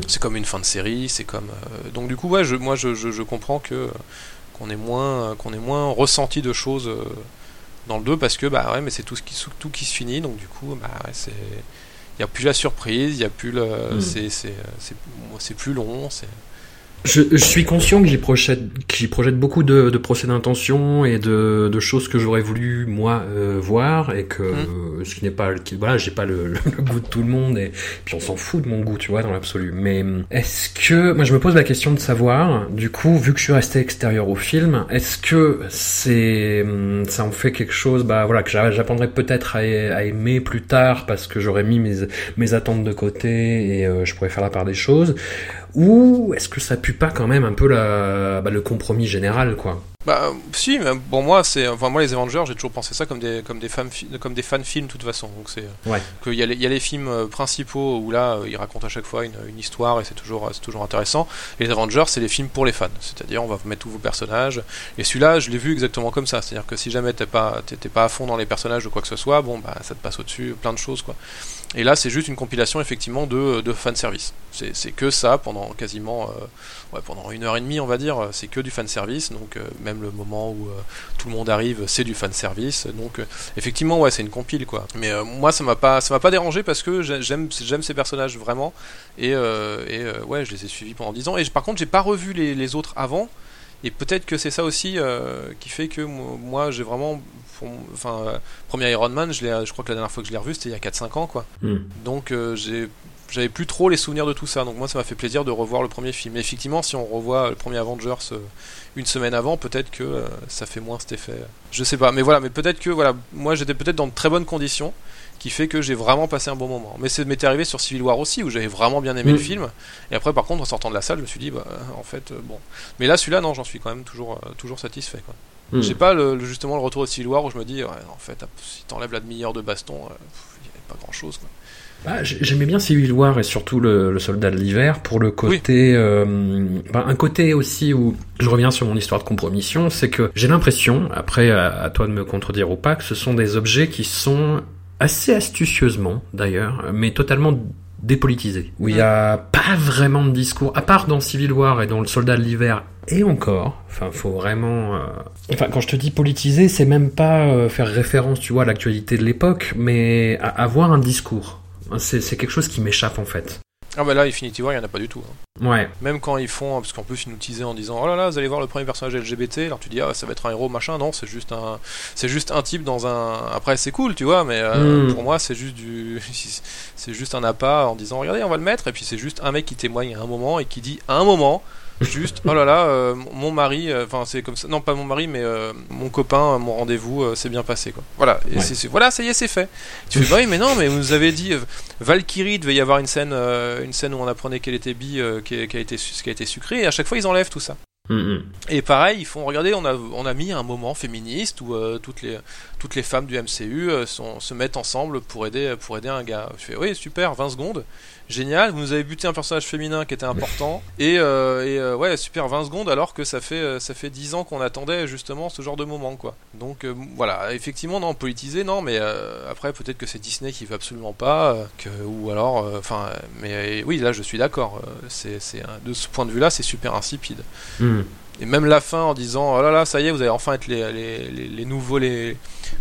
Speaker 2: C'est comme une fin de série, c'est comme, euh, donc du coup, ouais, je, moi, je, je, je comprends que qu'on est moins qu'on est moins ressenti de choses dans le 2 parce que bah ouais mais c'est tout ce qui tout qui se finit donc du coup bah ouais, c'est il y a plus la surprise il y a plus le
Speaker 1: Mm.
Speaker 2: c'est c'est c'est c'est plus long c'est
Speaker 1: Je, je suis conscient que j'y projette, j'y projette beaucoup de, de procès d'intention et de, de choses que j'aurais voulu moi euh, voir et que euh, ce qui n'est pas, qui, voilà, j'ai pas le, le goût de tout le monde et puis on s'en fout de mon goût, tu vois, dans l'absolu. Mais est-ce que, moi je me pose la question de savoir, du coup, vu que je suis resté extérieur au film, est-ce que c'est, ça en fait quelque chose, bah voilà, que j'a- j'apprendrais peut-être à, à aimer plus tard parce que j'aurais mis mes, mes attentes de côté et euh, je pourrais faire la part des choses. Ou est-ce que ça pue pas quand même un peu la, bah, le compromis général, quoi?
Speaker 2: Bah si mais pour moi c'est enfin moi les Avengers j'ai toujours pensé ça comme des comme des fans comme des fan films de toute façon. Donc c'est
Speaker 1: Ouais.
Speaker 2: qu'il y a les, il y a les films euh, principaux où là euh, ils racontent à chaque fois une, une histoire et c'est toujours c'est toujours intéressant. Et les Avengers c'est les films pour les fans. C'est-à-dire on va mettre tous vos personnages. Et celui-là je l'ai vu exactement comme ça. C'est-à-dire que si jamais t'es pas t'es t'es pas à fond dans les personnages ou quoi que ce soit bon bah ça te passe au-dessus plein de choses quoi et là c'est juste une compilation effectivement de de fan service c'est que ça pendant quasiment euh, ouais, pendant une heure et demie on va dire. C'est que du fan service donc euh, même le moment où euh, tout le monde arrive c'est du fan service donc effectivement ouais c'est une compile quoi. Mais moi ça m'a pas ça m'a pas dérangé parce que j'ai- j'aime ces personnages vraiment. Et, et ouais je les ai suivis pendant 10 ans. Et par contre j'ai pas revu les, autres avant. Et peut-être que c'est ça aussi qui fait que mo- moi j'ai vraiment pour- enfin euh, premier Iron Man je, crois que la dernière fois que je l'ai revu c'était il y a 4-5 ans quoi
Speaker 1: Hmm.
Speaker 2: donc euh, j'avais plus trop les souvenirs de tout ça. Donc moi, ça m'a fait plaisir de revoir le premier film. Et effectivement, si on revoit le premier Avengers euh, une semaine avant, peut-être que ça fait moins cet effet. Je sais pas, mais voilà, mais peut-être que voilà, moi j'étais peut-être dans de très bonnes conditions, qui fait que j'ai vraiment passé un bon moment. Mais ça m'était arrivé sur Civil War aussi, où j'avais vraiment bien aimé le film. Et après, par contre, en sortant de la salle, je me suis dit, bah, en fait, bon. Mais là, celui-là, non, j'en suis quand même toujours, toujours satisfait. Quoi.
Speaker 1: Hmm.
Speaker 2: J'ai pas le, justement le retour de Civil War où je me dis, ouais, en fait, si t'enlèves la demi-heure de baston, euh, il y avait pas grand-chose. Quoi.
Speaker 1: Bah, j'ai- J'aimais bien Civil War et surtout le, le soldat de l'hiver pour le côté, euh, bah, un côté aussi où je reviens sur mon histoire de compromission, c'est que j'ai l'impression, après à, à toi de me contredire ou pas, que ce sont des objets qui sont assez astucieusement d'ailleurs, mais totalement dépolitisés, où il y a pas vraiment de discours, à part dans Civil War et dans le soldat de l'hiver. Et encore, enfin, faut vraiment. euh, Enfin, quand je te dis politiser, c'est même pas euh, faire référence, tu vois, à l'actualité de l'époque, mais à avoir un discours. C'est c'est quelque chose qui m'échappe en fait.
Speaker 2: Ah, bah là, Infinity War, il y en a pas du tout. hein.
Speaker 1: Ouais.
Speaker 2: Même quand ils font, parce qu'en plus ils nous teasaient en disant oh là là vous allez voir le premier personnage LGBT, alors tu dis ah ça va être un héros machin, non c'est juste un, c'est juste un type dans un, après c'est cool tu vois, mais euh,
Speaker 1: Mm.
Speaker 2: pour moi c'est juste du, [LAUGHS] c'est juste un appât en disant regardez on va le mettre et puis c'est juste un mec qui témoigne à un moment et qui dit à un moment juste oh là là euh, mon mari, euh, enfin c'est comme ça, non pas mon mari mais euh, mon copain, mon rendez-vous c'est bien passé quoi. Voilà et
Speaker 1: Ouais.
Speaker 2: voilà ça y est c'est fait. Tu fais bah oui mais non mais vous nous avez dit Valkyrie devait y avoir une scène, une scène où on apprenait qu'elle était bi, qui, qui a été, a été sucrée, et à chaque fois ils enlèvent tout ça.
Speaker 1: Mm, mm.
Speaker 2: Et pareil, ils font, regardez, on a, on a mis un moment féministe où toutes, les, toutes les femmes du MCU sont, se mettent ensemble pour aider, pour aider un gars. Je fais, oui, super, 20 secondes, génial, vous nous avez buté un personnage féminin qui était important, et, euh, euh, ouais, super, 20 secondes, alors que ça fait, euh, ça fait 10 ans qu'on attendait justement ce genre de moment, quoi. Donc voilà, effectivement, non, politisé, non, mais après, peut-être que c'est Disney qui veut absolument pas, ou alors, enfin, mais oui, là, je suis d'accord, c'est, de ce point de vue-là, c'est super insipide.
Speaker 1: Mm.
Speaker 2: Et même la fin en disant oh là là ça y est vous allez enfin être les, les, les, nouveaux les,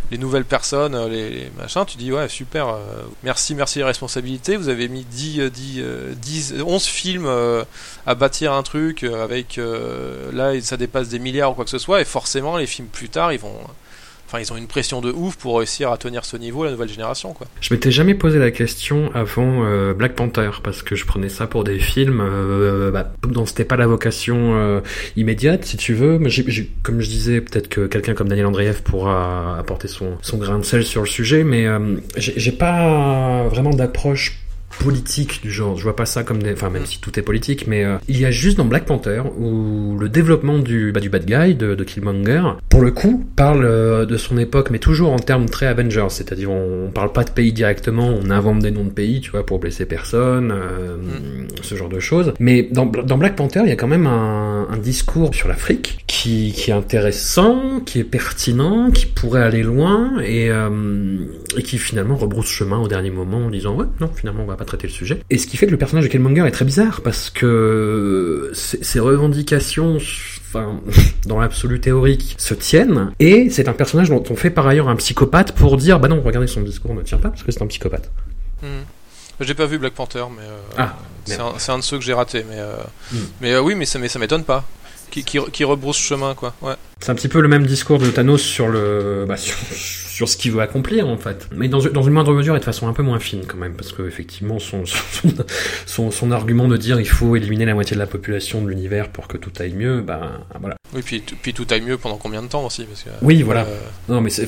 Speaker 2: les nouvelles personnes euh, les, machins. Tu dis ouais super euh, merci merci les responsabilités. Vous avez mis 10, euh, 10, euh, 10 11 films euh, à bâtir un truc avec là ça dépasse des milliards ou quoi que ce soit. Et forcément les films plus tard ils vont ils ont une pression de ouf pour réussir à tenir ce niveau la nouvelle génération quoi
Speaker 1: Je m'étais jamais posé la question avant euh, Black Panther parce que je prenais ça pour des films euh, bah, dont c'était pas la vocation euh, immédiate, si tu veux. Mais comme je disais, peut-être que quelqu'un comme Daniel Andreev pourra apporter son, son grain de sel sur le sujet, mais euh, j'ai pas vraiment d'approche politique du genre. Je vois pas ça comme des... Enfin, même si tout est politique, mais euh, il y a juste dans Black Panther où le développement du, bah, du bad guy, de, de Killmonger, pour le coup, parle euh, de son époque, mais toujours en termes très Avengers. C'est-à-dire, on, on parle pas de pays directement, on invente des noms de pays, tu vois, pour blesser personne, euh, ce genre de choses. Mais dans, dans Black Panther, il y a quand même un, un discours sur l'Afrique qui, qui est intéressant, qui est pertinent, qui pourrait aller loin et, et qui finalement rebrousse chemin au dernier moment en disant ouais non finalement on va pas traiter le sujet. Et ce qui fait que le personnage de Killmonger est très bizarre parce que ses revendications enfin, [LAUGHS] dans l'absolu théorique, se tiennent. Et c'est un personnage dont on fait par ailleurs un psychopathe pour dire, bah non, regardez, son discours ne tient pas parce que c'est un psychopathe.
Speaker 2: Hmm. J'ai pas vu Black Panther, mais euh,
Speaker 1: Ah,
Speaker 2: c'est
Speaker 1: merde.
Speaker 2: un, c'est un de ceux que j'ai raté. Mais, euh,
Speaker 1: Hmm.
Speaker 2: mais euh, oui, mais ça, mais ça m'étonne pas. Qui, qui, qui rebrousse chemin, quoi. Ouais.
Speaker 1: C'est un petit peu le même discours de Thanos sur le, bah, sur, sur ce qu'il veut accomplir en fait, mais dans, dans une moindre mesure et de façon un peu moins fine quand même, parce que effectivement son son, son, son argument de dire il faut éliminer la moitié de la population de l'univers pour que tout aille mieux, bah voilà.
Speaker 2: Oui, puis, puis tout aille mieux pendant combien de temps aussi parce que,
Speaker 1: Oui, voilà.
Speaker 2: euh,
Speaker 1: Non, mais c'est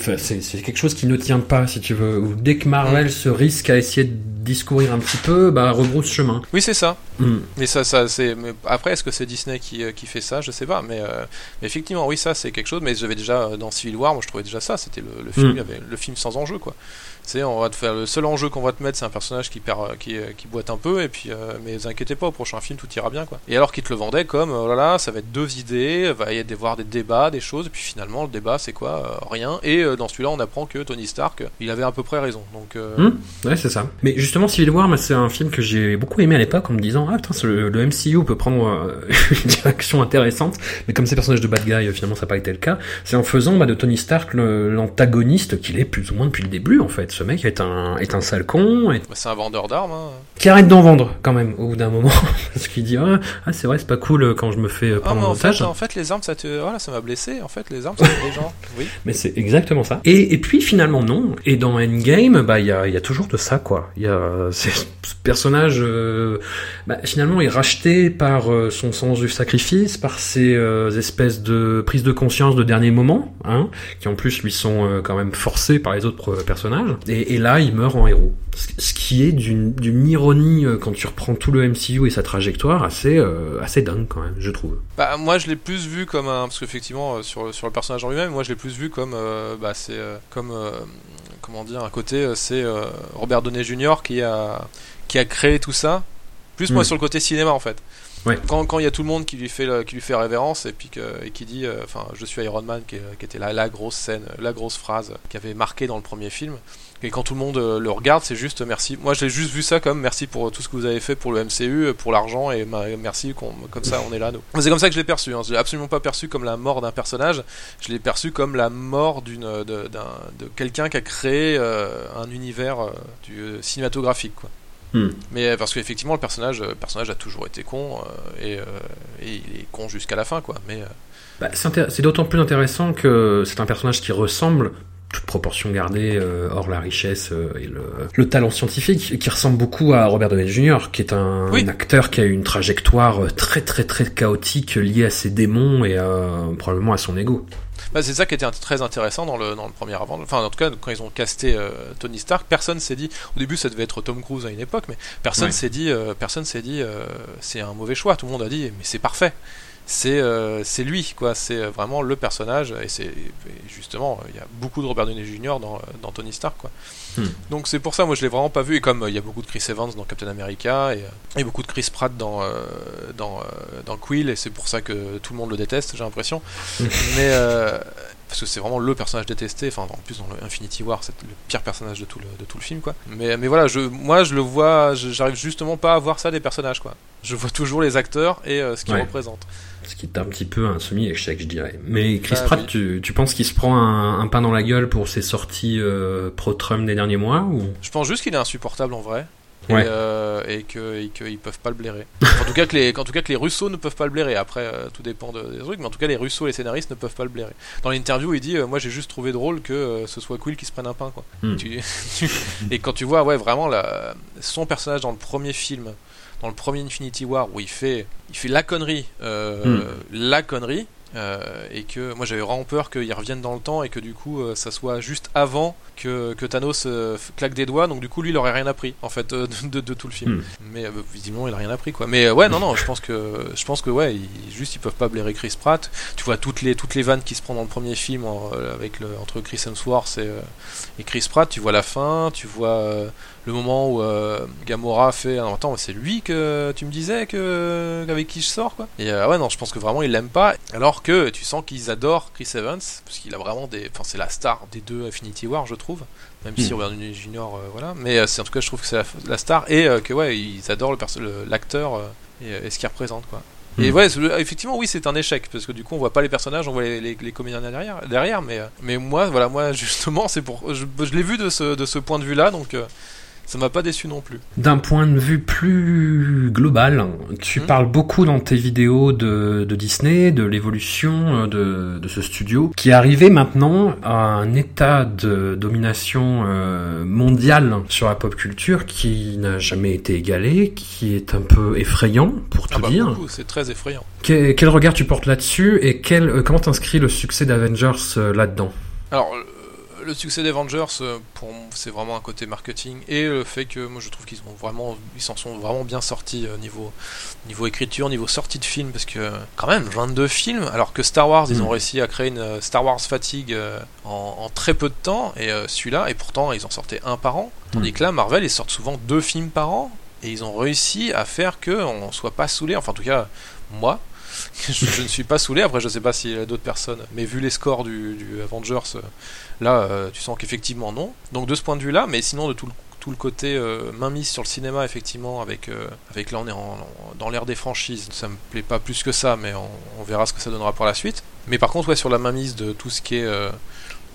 Speaker 1: quelque chose qui ne tient pas, si tu veux. Dès que Marvel se risque à essayer de discourir un petit peu, bah rebrousse chemin.
Speaker 2: Oui, c'est ça.
Speaker 1: Hmm.
Speaker 2: Mais ça, ça c'est. Après, est-ce que c'est Disney qui, euh, qui fait ça? Je sais pas. Mais, euh, mais effectivement, oui, ça, c'est quelque chose. Mais j'avais déjà euh, dans Civil War, moi, je trouvais déjà ça. C'était le, le film,
Speaker 1: Mm.
Speaker 2: avait le film sans enjeu, quoi. Sais, on va te faire le seul enjeu qu'on va te mettre, c'est un personnage qui perd, euh, qui, euh, qui boite un peu. Et puis, euh, mais inquiétez pas, au prochain film, tout ira bien, quoi. Et alors qu'ils te le vendaient comme, oh là là, ça va être deux idées, va y avoir des débats, des choses. Et puis finalement, le débat, c'est quoi Euh, Rien. Et euh, dans celui-là, on apprend que Tony Stark, euh, il avait à peu près raison. Donc. euh,
Speaker 1: Hmm. Ouais, c'est ça. Mais justement, Civil War, c'est un film que j'ai beaucoup aimé à l'époque en me disant, ah putain, le, MCU peut prendre euh, [LAUGHS] une direction intéressante. Mais comme ces personnages de bad guy, euh, finalement, ça n'a pas été le cas. C'est en faisant bah, de Tony Stark l'antagoniste qu'il est plus ou moins depuis le début, en fait. Ce mec est un, est un sale con, et-
Speaker 2: Bah, c'est un vendeur d'armes. hein.
Speaker 1: qui arrête d'en vendre quand même au bout d'un moment, [LAUGHS] parce qu'il dit ah, ah, c'est vrai c'est pas cool euh, quand je me fais euh,
Speaker 2: Ah,
Speaker 1: prendre
Speaker 2: mais
Speaker 1: en
Speaker 2: en
Speaker 1: otage.
Speaker 2: fait, en fait, les armes, ça te, voilà, ça m'a blessé. En fait, les armes, ça tue les gens. [LAUGHS] Oui.
Speaker 1: Mais c'est exactement ça. Et, et puis finalement non. Et dans Endgame, bah il y a, il y a toujours de ça quoi. Il y a [LAUGHS] c'est- ce personnage euh, bah, finalement est racheté par euh, son sens du sacrifice, par ces euh, espèces de prises de conscience de dernier moment, hein, qui en plus lui sont euh, quand même forcés par les autres euh, personnages. Et, et là, il meurt en héros. Ce qui est d'une ironie euh, quand tu reprends tout le MCU et sa trajectoire assez euh, assez dingue quand même, je trouve.
Speaker 2: Bah, moi, je l'ai plus vu comme un. Parce qu'effectivement, euh, sur, sur le personnage en lui-même, moi, je l'ai plus vu comme. euh, bah, c'est euh, comme. comment dire Un côté, c'est Robert Downey Jr. qui a, qui a créé tout ça. Plus moi
Speaker 1: Mm.
Speaker 2: sur le côté cinéma, en fait.
Speaker 1: Ouais.
Speaker 2: Quand quand il y a tout le monde qui lui fait, qui lui fait révérence et, puis que, et qui dit. euh, Enfin, je suis Iron Man, qui, qui était la, la grosse scène, la grosse phrase qui avait marqué dans le premier film. Et quand tout le monde euh, le regarde, c'est juste merci. Moi, j'ai juste vu ça comme merci pour tout ce que vous avez fait pour le MCU, pour l'argent et merci comme ça on est là nous. C'est comme ça que je l'ai perçu. Hein. Je l'ai absolument pas perçu comme la mort d'un personnage. Je l'ai perçu comme la mort d'une de, quelqu'un qui a créé euh, un univers euh, du euh, cinématographique quoi.
Speaker 1: Hmm.
Speaker 2: Mais euh, parce qu'effectivement le personnage, euh, le personnage a toujours été con euh, et, euh, et il est con jusqu'à la fin quoi. Mais euh,
Speaker 1: Bah, c'est intér- c'est d'autant plus intéressant que c'est un personnage qui ressemble, toute proportion gardée, euh, hors la richesse euh, et le, le talent scientifique, qui ressemble beaucoup à Robert Downey Jr., qui est un,
Speaker 2: Oui.
Speaker 1: un acteur qui a une trajectoire euh, très très très chaotique liée à ses démons et à, probablement à son ego.
Speaker 2: Bah, c'est ça qui était très intéressant dans le, dans le premier avant. Enfin, en tout cas, quand ils ont casté euh, Tony Stark, personne s'est dit. Au début, ça devait être Tom Cruise à une époque, mais personne s'est dit. euh, personne s'est dit. euh, c'est un mauvais choix. Tout le monde a dit, mais c'est parfait. C'est euh, c'est lui, quoi. C'est euh, vraiment le personnage. Et c'est justement, euh, il y a beaucoup de Robert Downey Jr. dans, dans Tony Stark, quoi.
Speaker 1: Hmm.
Speaker 2: Donc c'est pour ça, moi, je l'ai vraiment pas vu. Et comme euh, il y a beaucoup de Chris Evans dans Captain America et, et beaucoup de Chris Pratt dans euh, dans dans Quill, et c'est pour ça que tout le monde le déteste, j'ai l'impression. mais euh, parce que c'est vraiment le personnage détesté enfin en plus dans le Infinity War c'est le pire personnage de tout le, de tout le film quoi mais, mais voilà je, moi je le vois j'arrive justement pas à voir ça des personnages quoi je vois toujours les acteurs et ce qu'ils
Speaker 1: Ouais.
Speaker 2: représentent
Speaker 1: Ce qui est un petit peu un semi-échec, je dirais. Mais Chris
Speaker 2: Bah,
Speaker 1: Pratt,
Speaker 2: oui.
Speaker 1: tu, tu penses qu'il se prend un, un pain dans la gueule pour ses sorties euh, pro-Trump des derniers mois ou...
Speaker 2: je pense juste qu'il est insupportable en vrai
Speaker 1: Ouais.
Speaker 2: et, euh, et que et qu'ils peuvent pas le blairer en tout cas que les en tout cas que les Russos ne peuvent pas le blairer après euh, tout dépend de- des trucs mais en tout cas les Russos les scénaristes ne peuvent pas le blairer dans l'interview il dit euh, moi j'ai juste trouvé drôle que euh, ce soit Quill qui se prenne un pain quoi
Speaker 1: Hmm.
Speaker 2: Tu- [LAUGHS] tu- et quand tu vois ouais vraiment la, son personnage dans le premier film dans le premier Infinity War où il fait il fait la connerie euh, la connerie euh, et que moi j'avais vraiment peur qu'il revienne dans le temps et que du coup euh, ça soit juste avant que, que Thanos euh, claque des doigts donc du coup lui il aurait rien appris en fait euh, de, de- de tout le film.
Speaker 1: Hmm.
Speaker 2: mais euh, visiblement il a rien appris quoi. Mais ouais non non je pense que je pense que ouais ils, juste ils peuvent pas blairer Chris Pratt. Tu vois toutes les toutes les vannes qui se prend dans le premier film en- avec le entre Chris Hemsworth et, et Chris Pratt. Tu vois la fin tu vois le moment où euh, Gamora fait ah, attends c'est lui que tu me disais que avec qui je sors quoi. Et euh, ouais non je pense que vraiment ils l'aiment pas. Alors que tu sens qu'ils adorent Chris Evans parce qu'il a vraiment des enfin c'est la star des deux Infinity War je trouve même si
Speaker 1: Mm.
Speaker 2: Robert Downey Jr voilà mais euh, c'est en tout cas je trouve que c'est la, la star et euh, que ouais ils adorent l'acteur euh, et, et ce qu'il représente quoi et
Speaker 1: Mm.
Speaker 2: ouais, effectivement, oui, c'est un échec parce que du coup, on voit pas les personnages, on voit les, les, les comédiens derrière, derrière. Mais, mais moi, voilà, moi, [LAUGHS] justement, c'est pour, je, je l'ai vu de ce, de ce point de vue-là, donc euh, ça m'a pas déçu non plus.
Speaker 1: D'un point de vue plus global, tu
Speaker 2: Hmm.
Speaker 1: parles beaucoup dans tes vidéos de, de Disney, de l'évolution euh, de, de ce studio, qui est arrivé maintenant à un état de domination euh, mondiale sur la pop culture qui n'a jamais été égalé, qui est un peu effrayant, pour tout
Speaker 2: Ah bah,
Speaker 1: dire.
Speaker 2: c'est très effrayant.
Speaker 1: Quel, quel regard tu portes là-dessus et quel, euh, comment t'inscrit le succès d'Avengers là-dedans?
Speaker 2: Alors, le- succès d'Avengers, euh, pour c'est vraiment un côté marketing et le fait que moi je trouve qu'ils ont vraiment, ils s'en sont vraiment bien sortis euh, niveau niveau écriture, niveau sortie de film, parce que quand même 22 films, alors que Star Wars, ils ont réussi à créer une euh, Star Wars fatigue en, en très peu de temps et celui-là, et pourtant ils en sortaient un par an, tandis
Speaker 1: Mm.
Speaker 2: que là Marvel ils sortent souvent deux films par an et ils ont réussi à faire que on soit pas saoulé, enfin en tout cas moi. [LAUGHS] Je, ne suis pas saoulé, après je sais pas s'il y a d'autres personnes, mais vu les scores du, Avengers, euh, là euh, tu sens qu'effectivement non. Donc de ce point de vue là, mais sinon de tout le, tout le côté euh, mainmise sur le cinéma, effectivement, avec, euh, avec là on est dans l'ère des franchises, ça me plaît pas plus que ça, mais on, on verra ce que ça donnera pour la suite. Mais par contre, ouais, sur la mainmise de tout ce qui est.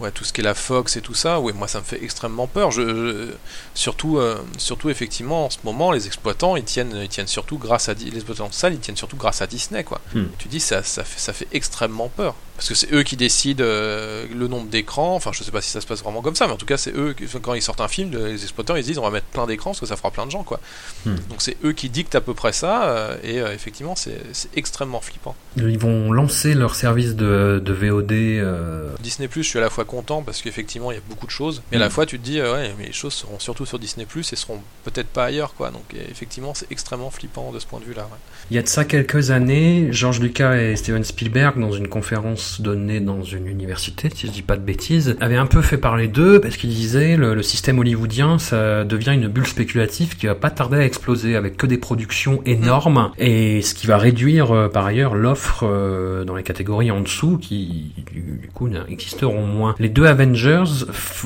Speaker 2: ouais, tout ce qui est la Fox et tout ça, ouais, moi ça me fait extrêmement peur. Je, je- surtout, euh, surtout effectivement en ce moment, les exploitants ils tiennent, ils tiennent surtout grâce à les exploitants de salles, ils tiennent surtout grâce à Disney quoi.
Speaker 1: Hmm.
Speaker 2: Tu dis ça, ça fait, ça fait extrêmement peur parce que c'est eux qui décident euh, le nombre d'écrans. Enfin, je sais pas si ça se passe vraiment comme ça, mais en tout cas c'est eux qui, quand ils sortent un film, les exploitants ils se disent on va mettre plein d'écrans parce que ça fera plein de gens quoi.
Speaker 1: Hmm.
Speaker 2: Donc c'est eux qui dictent à peu près ça euh, et euh, effectivement c'est extrêmement flippant.
Speaker 1: Ils vont lancer leur service de, de VOD.
Speaker 2: Disney Plus, je suis à la fois content parce qu'effectivement il y a beaucoup de choses, mais à la
Speaker 1: Mm.
Speaker 2: fois tu te dis ouais, mais les choses seront surtout sur Disney Plus et seront peut-être pas ailleurs quoi. Donc effectivement c'est extrêmement flippant de ce point de vue-là. ouais.
Speaker 1: Il y a de ça quelques années, George Lucas et Steven Spielberg, dans une conférence donnée dans une université, si je dis pas de bêtises, avaient un peu fait parler d'eux parce qu'ils disaient le, le système hollywoodien, ça devient une bulle spéculative qui va pas tarder à exploser avec que des productions énormes. Et ce qui va réduire euh, par ailleurs l'offre euh, dans les catégories en dessous qui du, coup existeront moins. Les deux Avengers,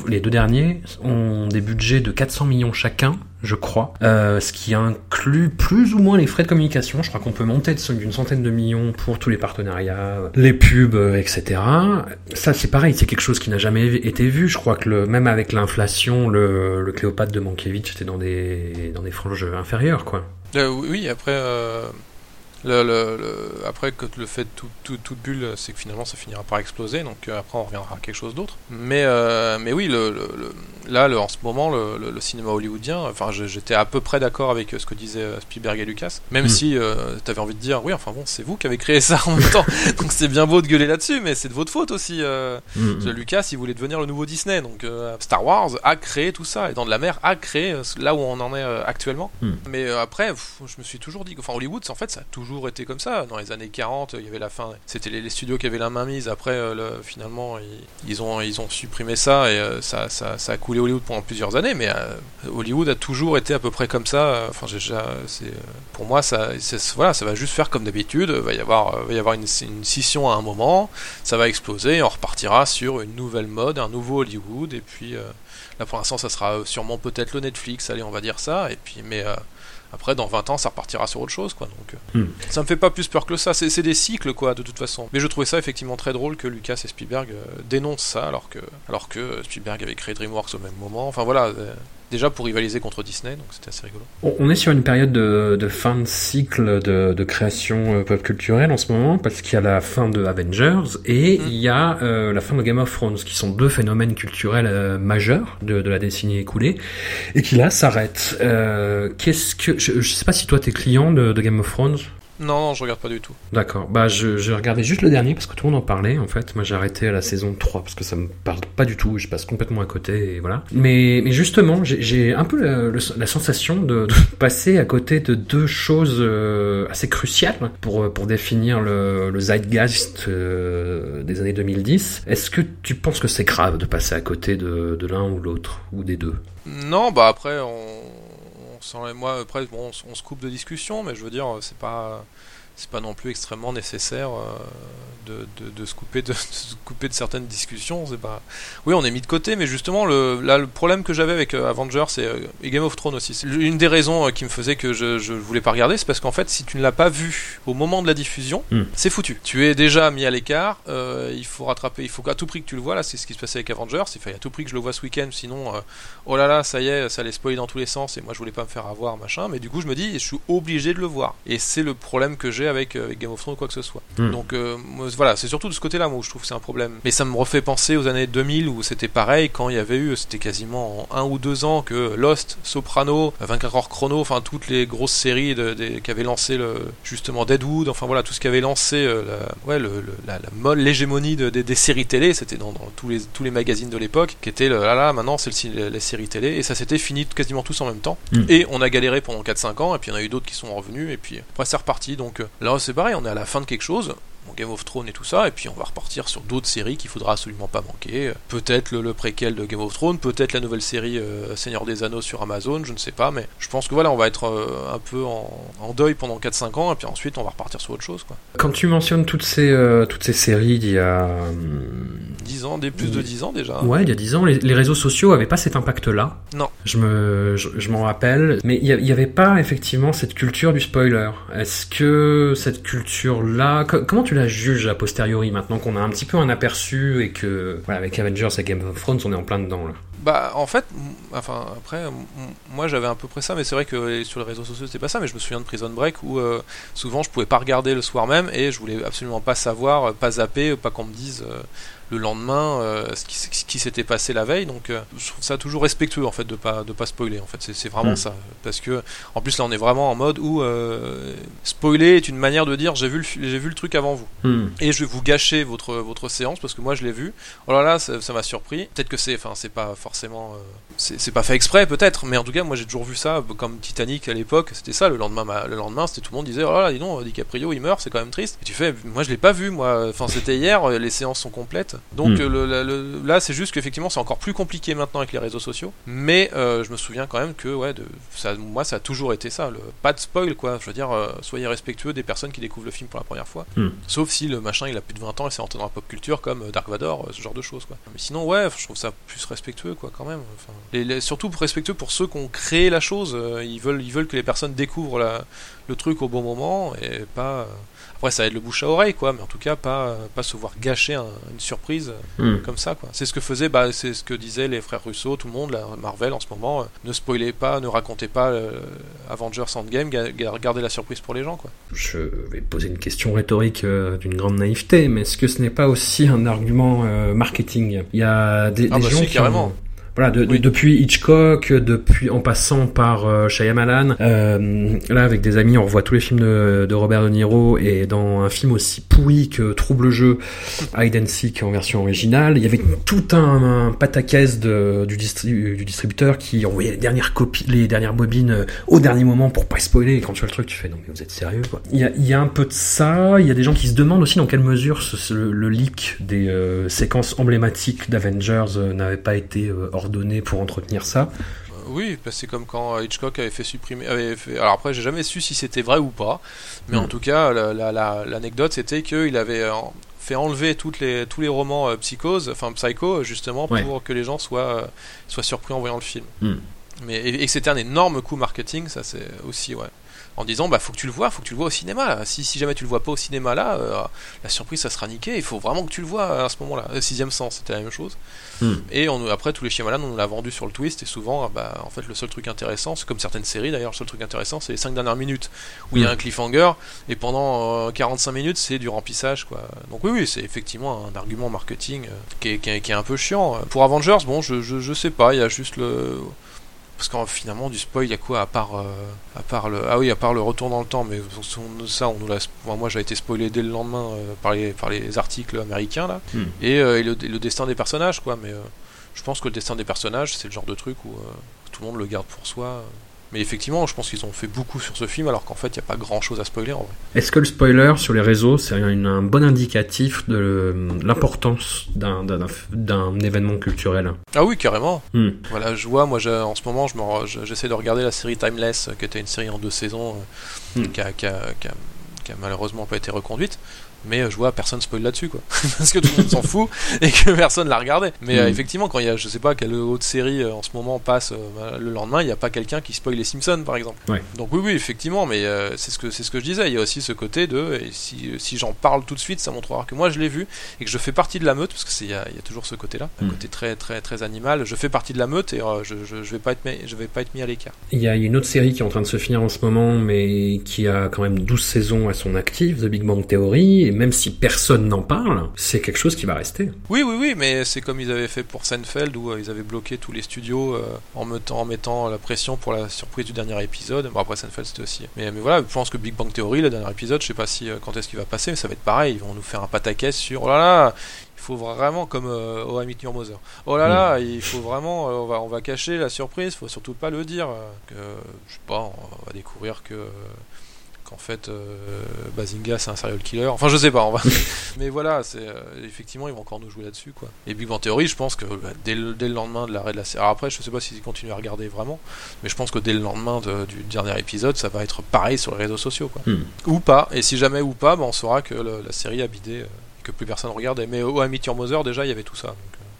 Speaker 1: les deux derniers, ont des budgets de 400 millions chacun je crois, euh, ce qui inclut plus ou moins les frais de communication. Je crois qu'on peut monter d'une centaine de millions pour tous les partenariats, les pubs, euh, etc. Ça, c'est pareil, c'est quelque chose qui n'a jamais été vu. Je crois que le, même avec l'inflation, le, Cléopâtre de Mankiewicz était dans des, dans des franges inférieures, quoi.
Speaker 2: Euh, oui, après, euh, le, le- le- après que le fait de tout, tout- toute bulle, c'est que finalement ça finira par exploser, donc euh, après on reviendra à quelque chose d'autre. Mais, euh, mais oui, là, en ce moment, le, cinéma hollywoodien, enfin, j'étais à peu près d'accord avec euh, ce que disaient Spielberg et Lucas, même
Speaker 1: Mm.
Speaker 2: si euh, t'avais envie de dire, oui, enfin bon, c'est vous qui avez créé ça en même temps, [LAUGHS] donc c'est bien beau de gueuler là-dessus, mais c'est de votre faute aussi. parce que Lucas, il voulait devenir le nouveau Disney, donc Star Wars a créé tout ça, et Dans de la Mer a créé là où on en est actuellement.
Speaker 1: Hmm.
Speaker 2: Mais après, pff, je me suis toujours dit, enfin Hollywood, en fait, ça a toujours été comme ça. Dans les années 40, il y avait la fin, c'était les, studios qui avaient la main mise. Après, euh, le- finalement, ils, ont ils ont supprimé ça et euh, ça, ça, ça a coulé Hollywood pendant plusieurs années. Mais euh, Hollywood a toujours été à peu près comme ça. Enfin, déjà, c'est, pour moi, ça, voilà, ça va juste faire comme d'habitude. Va y avoir, va y avoir une, scission à un moment ça va exploser on repartira sur une nouvelle mode, un nouveau Hollywood et puis là pour l'instant ça sera sûrement peut-être le Netflix, allez on va dire ça et puis mais euh, après dans 20 ans ça repartira sur autre chose quoi donc euh,
Speaker 1: Hmm.
Speaker 2: ça me fait pas plus peur que ça, c'est des cycles quoi de toute façon. Mais je trouvais ça effectivement très drôle que Lucas et Spielberg euh, dénoncent ça alors que alors que Spielberg avait créé DreamWorks au même moment. Enfin voilà, euh, déjà pour rivaliser contre Disney donc c'était assez rigolo.
Speaker 1: On est sur une période de, de fin de cycle de, de création euh, pop culturelle en ce moment parce qu'il y a la fin de Avengers et
Speaker 2: Mm.
Speaker 1: il y a euh, la fin de Game of Thrones qui sont deux phénomènes culturels euh, majeurs de, de la décennie écoulée et qui là s'arrêtent. Euh, Qu'est-ce que je, je sais pas si toi t'es client de Game of Thrones?
Speaker 2: Non, non, je regarde pas du tout.
Speaker 1: D'accord. Bah, je, je regardais juste le dernier parce que tout le monde en parlait, en fait. Moi, j'ai arrêté à la saison 3 parce que ça me parle pas du tout. Je passe complètement à côté et voilà. Mais, mais justement, j'ai- un peu la, sensation de, de [LAUGHS] passer à côté de deux choses euh, assez cruciales pour, pour définir le, le zeitgeist euh, des années 2010. Est-ce que tu penses que c'est grave de passer à côté de, de l'un ou l'autre ou des deux?
Speaker 2: Non, bah après, on, moi, après, bon, on, on se coupe de discussion, mais je veux dire, c'est pas, c'est pas non plus extrêmement nécessaire euh, de, de, de se couper de, [LAUGHS] de se couper de certaines discussions. C'est pas, oui, on est mis de côté, mais justement, le, là, le problème que j'avais avec euh, Avengers et, euh, et Game of Thrones aussi, c'est une des raisons qui me faisait que je, je voulais pas regarder, c'est parce qu'en fait, si tu ne l'as pas vu au moment de la diffusion,
Speaker 1: Hmm.
Speaker 2: c'est foutu. Tu es déjà mis à l'écart, euh, il faut rattraper, il faut qu'à tout prix que tu le vois. Là, c'est ce qui se passait avec Avengers. Il fallait à tout prix que je le vois ce week-end, sinon. euh, oh là là, ça y est, ça allait spoiler dans tous les sens et moi je voulais pas me faire avoir, machin. Mais du coup, je me dis, je suis obligé de le voir. Et c'est le problème que j'ai avec, euh, avec Game of Thrones ou quoi que ce soit.
Speaker 1: Hmm.
Speaker 2: Donc euh, voilà, c'est surtout de ce côté-là, moi, où je trouve que c'est un problème. Mais ça me refait penser aux années 2000 où c'était pareil, quand il y avait eu, c'était quasiment en un ou deux ans que Lost, Soprano, 24 heures chrono, enfin toutes les grosses séries de, des- qui avaient lancé le, justement Deadwood, enfin voilà, tout ce qui avait lancé euh, la, ouais, le, le- la, la molle, l'hégémonie de- des- des séries télé, c'était dans, dans tous, les, tous les magazines de l'époque, qui était là là, maintenant c'est les séries télé, et ça s'était fini quasiment tous en même temps.
Speaker 1: Mm.
Speaker 2: Et on a galéré pendant 4-5 ans, et puis il y en a eu d'autres qui sont revenus, et puis après c'est reparti. Donc euh, là c'est pareil, on est à la fin de quelque chose. Game of Thrones et tout ça, et puis on va repartir sur d'autres séries qu'il faudra absolument pas manquer. Peut-être le, le préquel de Game of Thrones, peut-être la nouvelle série euh, Seigneur des Anneaux sur Amazon, je ne sais pas, mais je pense que voilà, on va être euh, un peu en, en deuil pendant 4-5 ans, et puis ensuite on va repartir sur autre chose. Quoi.
Speaker 1: Quand tu mentionnes toutes ces, euh, toutes ces séries d'il y a... hum,
Speaker 2: 10 ans, des plus de 10 ans déjà.
Speaker 1: Ouais, il y a 10 ans, les, les réseaux sociaux avaient pas cet impact-là.
Speaker 2: Non.
Speaker 1: Je me, je, je m'en rappelle. Mais il n'y avait pas effectivement cette culture du spoiler. Est-ce que cette culture-là, co- comment tu la juges a posteriori maintenant qu'on a un petit peu un aperçu et que voilà, avec Avengers et Game of Thrones, on est en plein dedans là.
Speaker 2: Bah, en fait, enfin, après, moi j'avais à peu près ça, mais c'est vrai que sur les réseaux sociaux c'était pas ça, mais je me souviens de Prison Break où euh, souvent je pouvais pas regarder le soir même et je voulais absolument pas savoir, pas zapper, pas qu'on me dise le lendemain euh, ce qui, ce qui s'était passé la veille. Donc euh, je trouve ça toujours respectueux en fait de pas de pas spoiler. En fait, c'est vraiment mm. ça. Parce que en plus là on est vraiment en mode où euh, spoiler est une manière de dire j'ai vu le j'ai vu le truc avant vous mm. et je vais vous gâcher votre votre séance parce que moi je l'ai vu. Oh là là ça m'a surpris. Peut-être que c'est enfin c'est pas forcément c'est pas fait exprès peut-être, mais en tout cas moi j'ai toujours vu ça comme Titanic à l'époque. C'était ça le lendemain le lendemain c'était tout le monde disait oh là là dis donc DiCaprio il meurt c'est quand même triste. Et tu fais moi je l'ai pas vu moi. Enfin c'était hier les séances sont complètes. Donc hmm. euh, là, c'est juste qu'effectivement, c'est encore plus compliqué maintenant avec les réseaux sociaux. Mais euh, je me souviens quand même que, ouais, de, ça, moi, ça a toujours été ça. Le, pas de spoil, quoi. Je veux dire, euh, soyez respectueux des personnes qui découvrent le film pour la première fois. Hmm. Sauf si le machin, il a plus de 20 ans et c'est rentré dans la pop culture comme Dark Vador, ce genre de choses, quoi. Mais sinon, ouais, je trouve ça plus respectueux, quoi, quand même. Enfin, surtout respectueux pour ceux qui ont créé la chose. ils, veulent, ils veulent que les personnes découvrent la, le truc au bon moment et pas. Après, ça aide le bouche à oreille, quoi, mais en tout cas, pas, pas se voir gâcher une surprise hmm. comme ça, quoi. C'est ce que faisait, bah, c'est ce que disaient les frères Russo, tout le monde, la Marvel en ce moment. Euh, ne spoilez pas, ne racontez pas euh, Avengers Endgame, gardez la surprise pour les gens, quoi.
Speaker 1: Je vais poser une question rhétorique euh, d'une grande naïveté, mais est-ce que ce n'est pas aussi un argument marketing? Il y a des, ah, bah, gens qui
Speaker 2: carrément.
Speaker 1: Voilà, de, depuis Hitchcock, depuis en passant par euh, Shyamalan, euh, là avec des amis, on revoit tous les films de, de, Robert De Niro et dans un film aussi pourri que Trouble Jeu, Hide and Seek en version originale, il y avait tout un, un pataquès de, du, du, distributeur qui envoyait les dernières copies, les dernières bobines euh, au dernier moment pour pas spoiler. Et quand tu vois le truc, tu fais non mais vous êtes sérieux quoi. Il y a, il y a un peu de ça. Il y a des gens qui se demandent aussi dans quelle mesure ce, le, leak des euh, séquences emblématiques d'Avengers n'avait pas été hors données pour entretenir ça.
Speaker 2: Oui, bah, c'est comme quand Hitchcock avait fait supprimer. Alors après, j'ai jamais su si c'était vrai ou pas, mais en hmm. tout cas, l'anecdote c'était qu'il avait euh, fait enlever toutes les, tous les romans euh, psychose, enfin psycho, justement pour que les gens soient, euh, soient surpris en voyant le film. Hmm. Mais, et, et c'était un énorme coup marketing, ça c'est aussi, ouais en disant bah faut que tu le vois, faut que tu le vois au cinéma. Si, si jamais tu le vois pas au cinéma là, euh, la surprise ça sera niqué. Il faut vraiment que tu le vois à ce moment-là. Le sixième sens, c'était la même chose. Hmm. Et on, après tous les Shyamalan on l'a vendu sur le twist et souvent bah en fait le seul truc intéressant, c'est comme certaines séries d'ailleurs, le seul truc intéressant c'est les cinq dernières minutes où il y a hmm. un cliffhanger et pendant 45 euh, minutes c'est du remplissage quoi. Donc oui oui c'est effectivement un argument marketing euh, qui, est, qui, est, un peu chiant. Pour Avengers bon je, je, je sais pas, il y a juste le parce qu'en finalement du spoil il y a quoi à part euh, à part le ah oui à part le retour dans le temps mais ça on nous l'a moi j'ai été spoilé dès le lendemain euh, par les par les articles américains là hmm. et, euh, le, le, destin des personnages quoi mais je pense que le destin des personnages c'est le genre de truc où tout le monde le garde pour soi mais effectivement, je pense qu'ils ont fait beaucoup sur ce film, alors qu'en fait, il n'y a pas grand chose à spoiler en vrai.
Speaker 1: Est-ce que le spoiler sur les réseaux, c'est un, bon indicatif de l'importance d'un événement culturel?
Speaker 2: Ah oui, carrément. Hmm. Voilà, je vois, moi, en ce moment, j'essaie de regarder la série Timeless, qui était une série en deux saisons, euh, hmm. qui, a, qui, a, qui, a, qui, a, malheureusement pas été reconduite mais euh, je vois personne spoil là-dessus quoi. [LAUGHS] Parce que tout le monde s'en fout et que personne l'a regardé. Mais euh, mm. effectivement quand il y a je sais pas quelle autre série euh, en ce moment passe bah, le lendemain il n'y a pas quelqu'un qui spoil les Simpsons par exemple. Donc oui oui effectivement mais c'est ce que c'est ce que je disais. Il y a aussi ce côté de et si, si j'en parle tout de suite ça montrera que moi je l'ai vu et que je fais partie de la meute parce que c'est il y, a toujours ce côté là un mm. côté très très très animal. Je fais partie de la meute et je, je, vais pas être je vais pas être mis à l'écart.
Speaker 1: Il y a une autre série qui est en train de se finir en ce moment mais qui a quand même 12 saisons à son actif The Big Bang Theory et même si personne n'en parle, c'est quelque chose qui va rester.
Speaker 2: Oui, oui, oui, mais c'est comme ils avaient fait pour Seinfeld où euh, ils avaient bloqué tous les studios euh, en, mettant, en mettant la pression pour la surprise du dernier épisode. Bon, après Seinfeld c'était aussi. Mais, mais voilà, je pense que Big Bang Theory, le dernier épisode, je sais pas si euh, quand est-ce qu'il va passer, mais ça va être pareil. Ils vont nous faire un pataquès sur oh là là, il faut vraiment comme Your Mother. Oh là là, il faut vraiment, on va on va cacher la surprise, faut surtout pas le dire. Que je sais pas, on va découvrir que qu'en fait euh, Bazinga c'est un serial killer. Enfin je sais pas, on va... [LAUGHS] mais voilà, c'est euh, effectivement ils vont encore nous jouer là-dessus quoi. Et Big Bang Theory, je pense que bah, dès, le, lendemain de l'arrêt de la série, alors après je sais pas s'ils continuent à regarder vraiment, mais je pense que dès le lendemain du dernier épisode, ça va être pareil sur les réseaux sociaux quoi. Hmm. Ou pas. Et si jamais ou pas, bah, on saura que la série a bidé, euh, que plus personne regardait. Mais au Your Mother déjà il y avait tout ça.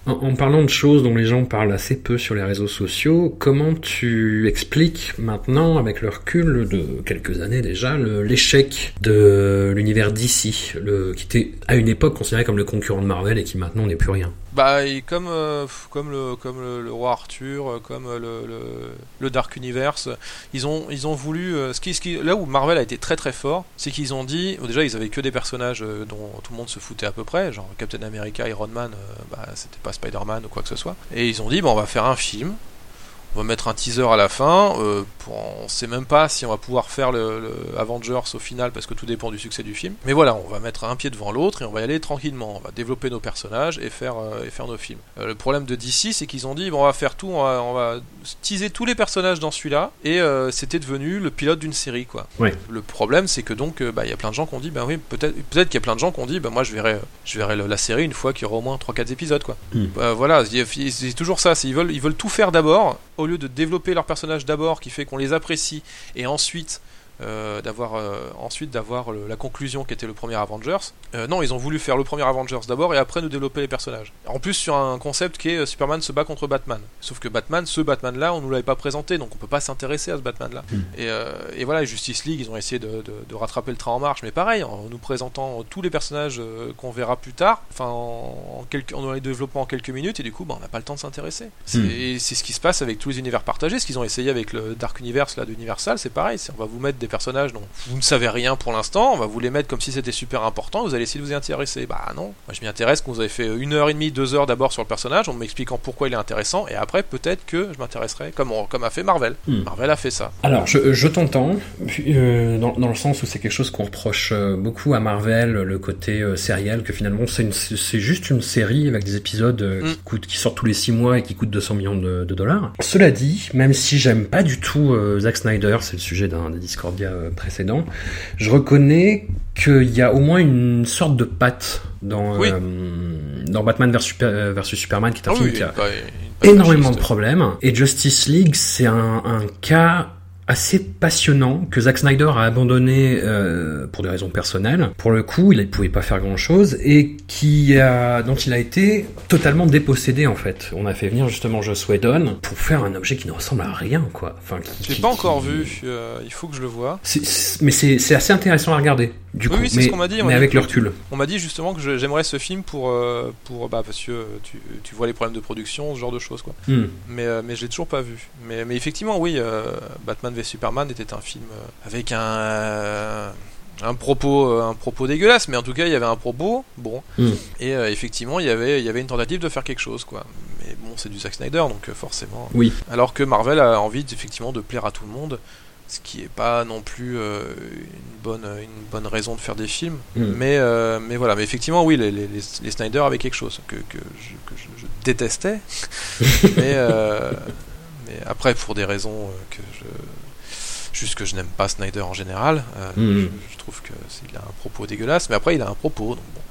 Speaker 1: En, parlant de choses dont les gens parlent assez peu sur les réseaux sociaux, comment tu expliques maintenant, avec le recul de quelques années déjà, l'échec de l'univers DC, le, qui était à une époque considéré comme le concurrent de Marvel et qui maintenant n'est plus rien?
Speaker 2: Bah, comme, euh, le, roi Arthur, euh, comme euh, le, Dark Universe, ils ont, voulu. là où Marvel a été très très fort, c'est qu'ils ont dit. déjà, ils avaient que des personnages dont tout le monde se foutait à peu près, genre Captain America, Iron Man, bah, c'était pas Spider-Man ou quoi que ce soit. Et ils ont dit, on va faire un film. On va mettre un teaser à la fin. euh, pour, on sait même pas si on va pouvoir faire le, le Avengers au final parce que tout dépend du succès du film. Mais voilà, on va mettre un pied devant l'autre et on va y aller tranquillement. On va développer nos personnages et faire, euh, et faire nos films. Euh, le problème de DC, c'est qu'ils ont dit bon, on va faire tout, on va, on va teaser tous les personnages dans celui-là et euh, c'était devenu le pilote d'une série quoi.
Speaker 1: Ouais.
Speaker 2: Le problème, c'est que donc, bah, il y a plein de gens qui ont dit, bah oui, peut-être, peut-être qu'il y a plein de gens qui ont dit, bah moi je verrai, je verrai la série une fois qu'il y aura au moins 3-4 épisodes quoi.
Speaker 1: Mm.
Speaker 2: Euh, voilà, c'est toujours ça. Ils veulent, ils veulent tout faire d'abord, au lieu de développer leurs personnages d'abord, qui fait qu'on les apprécie, et ensuite euh, d'avoir, euh, ensuite d'avoir la conclusion qui était le premier Avengers. Euh, non, ils ont voulu faire le premier Avengers d'abord et après nous développer les personnages. En plus sur un concept qui est Superman se bat contre Batman. Sauf que Batman, ce Batman-là, on nous l'avait pas présenté, donc on peut pas s'intéresser à ce Batman-là. Et, euh, et voilà, Justice League, ils ont essayé de, de- de rattraper le train en marche, mais pareil, en nous présentant tous les personnages qu'on verra plus tard, enfin en, en quelques, en les développant en quelques minutes, et du coup, bah, on n'a pas le temps de s'intéresser.
Speaker 1: Hmm.
Speaker 2: et c'est ce qui se passe avec tous les univers partagés, ce qu'ils ont essayé avec le Dark Universe là, d'Universal, c'est pareil, on va vous mettre des personnages dont vous ne savez rien pour l'instant, on va vous les mettre comme si c'était super important, vous allez essayer de vous y intéresser. Bah non, moi je m'y intéresse quand vous avez fait une heure et demie, deux heures d'abord sur le personnage, en m'expliquant pourquoi il est intéressant, et après peut-être que je m'intéresserai, comme, on- comme a fait Marvel.
Speaker 1: Hmm.
Speaker 2: Marvel a fait ça.
Speaker 1: Alors, je, je t'entends, euh, dans, dans le sens où c'est quelque chose qu'on reproche euh, beaucoup à Marvel, le côté euh, sériel, que finalement c'est une- c'est juste une série avec des épisodes euh, qui,
Speaker 2: Mm.
Speaker 1: coûtent, qui sortent tous les 6 mois et qui coûtent 200 millions de, de dollars. Cela dit, même si j'aime pas du tout Zack Snyder, c'est le sujet d'un des Discordia précédents, je reconnais qu'il y a au moins une sorte de patte dans,
Speaker 2: Oui.
Speaker 1: dans Batman vs Super- versus Superman, qui est un
Speaker 2: Ah
Speaker 1: film
Speaker 2: oui,
Speaker 1: qui a énormément de problèmes. Et Justice League, c'est un, un cas assez passionnant que Zack Snyder a abandonné euh, pour des raisons personnelles. Pour le coup, il ne pouvait pas faire grand-chose et qui a, dont il a été totalement dépossédé en fait. On a fait venir justement Joss Whedon pour faire un objet qui ne ressemble à rien quoi. Enfin, qui,
Speaker 2: Je l'ai pas encore
Speaker 1: qui-
Speaker 2: vu, euh, il faut que je le vois.
Speaker 1: C'est- mais c'est assez intéressant à regarder du
Speaker 2: Oui,
Speaker 1: coup.
Speaker 2: oui, c'est
Speaker 1: mais,
Speaker 2: ce qu'on m'a dit, on
Speaker 1: mais
Speaker 2: dit
Speaker 1: avec
Speaker 2: que
Speaker 1: le recul.
Speaker 2: On m'a dit justement que j'aimerais ce film pour, euh, pour bah, parce que tu, tu vois les problèmes de production, ce genre de choses quoi.
Speaker 1: Hmm.
Speaker 2: Mais, mais je l'ai toujours pas vu. Mais, mais effectivement, oui, Batman v Superman était un film euh, avec un, euh, un, propos, euh, un propos dégueulasse, mais en tout cas, il y avait un propos, bon.
Speaker 1: Mm.
Speaker 2: Et euh, effectivement, il y, avait, il y avait une tentative de faire quelque chose, quoi. Mais bon, c'est du Zack Snyder, donc forcément.
Speaker 1: Oui.
Speaker 2: Alors que Marvel a envie, effectivement, de plaire à tout le monde. Ce qui est pas non plus euh, une, bonne, une bonne raison de faire des films.
Speaker 1: Mm.
Speaker 2: Mais, euh, mais voilà, mais effectivement, oui, les, les, les- Snyder avaient quelque chose que, que, je, que je- je détestais. [LAUGHS] mais, mais après, pour des raisons que je. Juste que je n'aime pas Snyder en général. euh,
Speaker 1: Mhm.
Speaker 2: je, je trouve que c'est- il a un propos dégueulasse, mais après, il a un propos. Donc bon.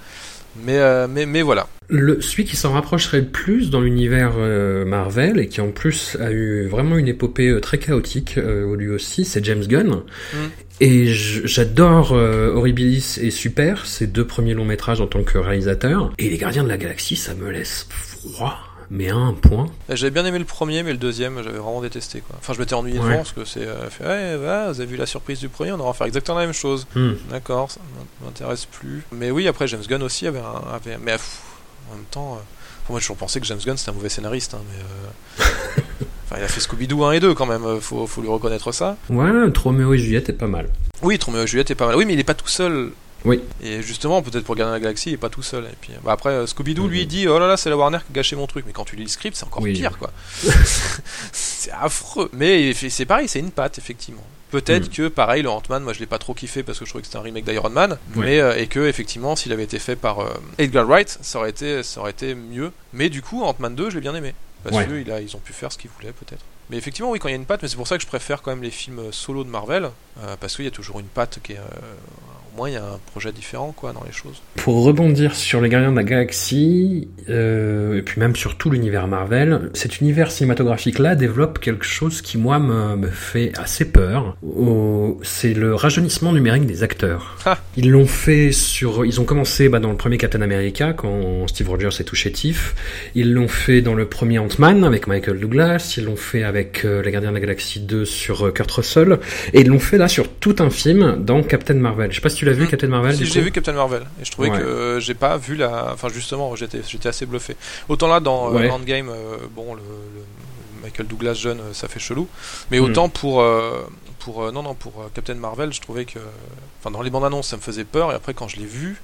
Speaker 2: mais, euh, mais, mais voilà.
Speaker 1: Le, celui qui s'en rapprocherait le plus dans l'univers euh, Marvel et qui en plus a eu vraiment une épopée euh, très chaotique euh, lui aussi, c'est James Gunn.
Speaker 2: Mm.
Speaker 1: Et j'adore euh, Horribilis et Super, ces deux premiers longs métrages en tant que réalisateur. Et Les Gardiens de la Galaxie, ça me laisse froid, mais à un point.
Speaker 2: J'avais bien aimé le premier, mais le deuxième, j'avais vraiment détesté. Quoi. Enfin, je m'étais ennuyé
Speaker 1: Ouais.
Speaker 2: devant parce que c'est. euh, fait, ouais, vous avez vu la surprise du premier, on aura faire exactement la même chose.
Speaker 1: Hmm.
Speaker 2: D'accord, ça m'intéresse plus. Mais oui, après James Gunn aussi avait un. Avait, mais pff, en même temps, euh, moi j'ai toujours pensé que James Gunn c'était un mauvais scénariste. hein, mais, euh, [LAUGHS] enfin, il a fait Scooby-Doo 1 et 2 quand même, euh, faut, faut lui reconnaître ça.
Speaker 1: Ouais, Troméo et Juliette est pas mal.
Speaker 2: Oui, Troméo et Juliette est pas mal. Oui, mais il est pas tout seul.
Speaker 1: Oui.
Speaker 2: Et justement, peut-être pour Gardien de la Galaxie, il est pas tout seul. Et puis, bah, après, euh, Scooby-Doo, lui, il dit Oh là là, c'est la Warner qui a gâché mon truc. Mais quand tu lis le script, c'est encore
Speaker 1: Oui.
Speaker 2: pire, quoi. [LAUGHS] c'est affreux. Mais c'est pareil, c'est une patte, effectivement. Peut-être
Speaker 1: Mhm.
Speaker 2: que, pareil, le Ant-Man, moi je l'ai pas trop kiffé parce que je trouvais que c'était un remake d'Iron Man. Mais, euh, et que, effectivement, s'il avait été fait par euh, Edgar Wright, ça aurait, été, ça aurait été mieux. Mais du coup, Ant-Man 2, je l'ai bien aimé. Parce
Speaker 1: Ouais.
Speaker 2: qu'ils ils ont pu faire ce qu'ils voulaient, peut-être. Mais effectivement, oui, quand il y a une patte, mais c'est pour ça que je préfère quand même les films solo de Marvel, euh, parce qu'il y a toujours une patte qui est. moins, il y a un projet différent, quoi, dans les choses.
Speaker 1: Pour rebondir sur les Gardiens de la Galaxie, euh, et puis même sur tout l'univers Marvel, cet univers cinématographique-là développe quelque chose qui, moi, me, me fait assez peur. C'est le rajeunissement numérique des acteurs.
Speaker 2: Ah.
Speaker 1: Ils l'ont fait sur... Ils ont commencé bah, dans le premier Captain America, quand Steve Rogers est tout chétif. Ils l'ont fait dans le premier Ant-Man, avec Michael Douglas. Ils l'ont fait avec euh, les Gardiens de la Galaxie 2 sur euh, Kurt Russell. Et ils l'ont fait là sur tout un film dans Captain Marvel. Je sais pas si tu l'as vu,
Speaker 2: Hmm.
Speaker 1: Captain Marvel
Speaker 2: Si j'ai vu Captain Marvel et je trouvais
Speaker 1: Ouais.
Speaker 2: que euh, j'ai pas vu la enfin justement j'étais j'étais assez bluffé autant là dans euh,
Speaker 1: Ouais.
Speaker 2: Endgame euh, bon le, le Michael Douglas jeune ça fait chelou mais
Speaker 1: Mm.
Speaker 2: autant pour pour non non pour Captain Marvel je trouvais que enfin dans les bandes annonces ça me faisait peur et après quand je l'ai vu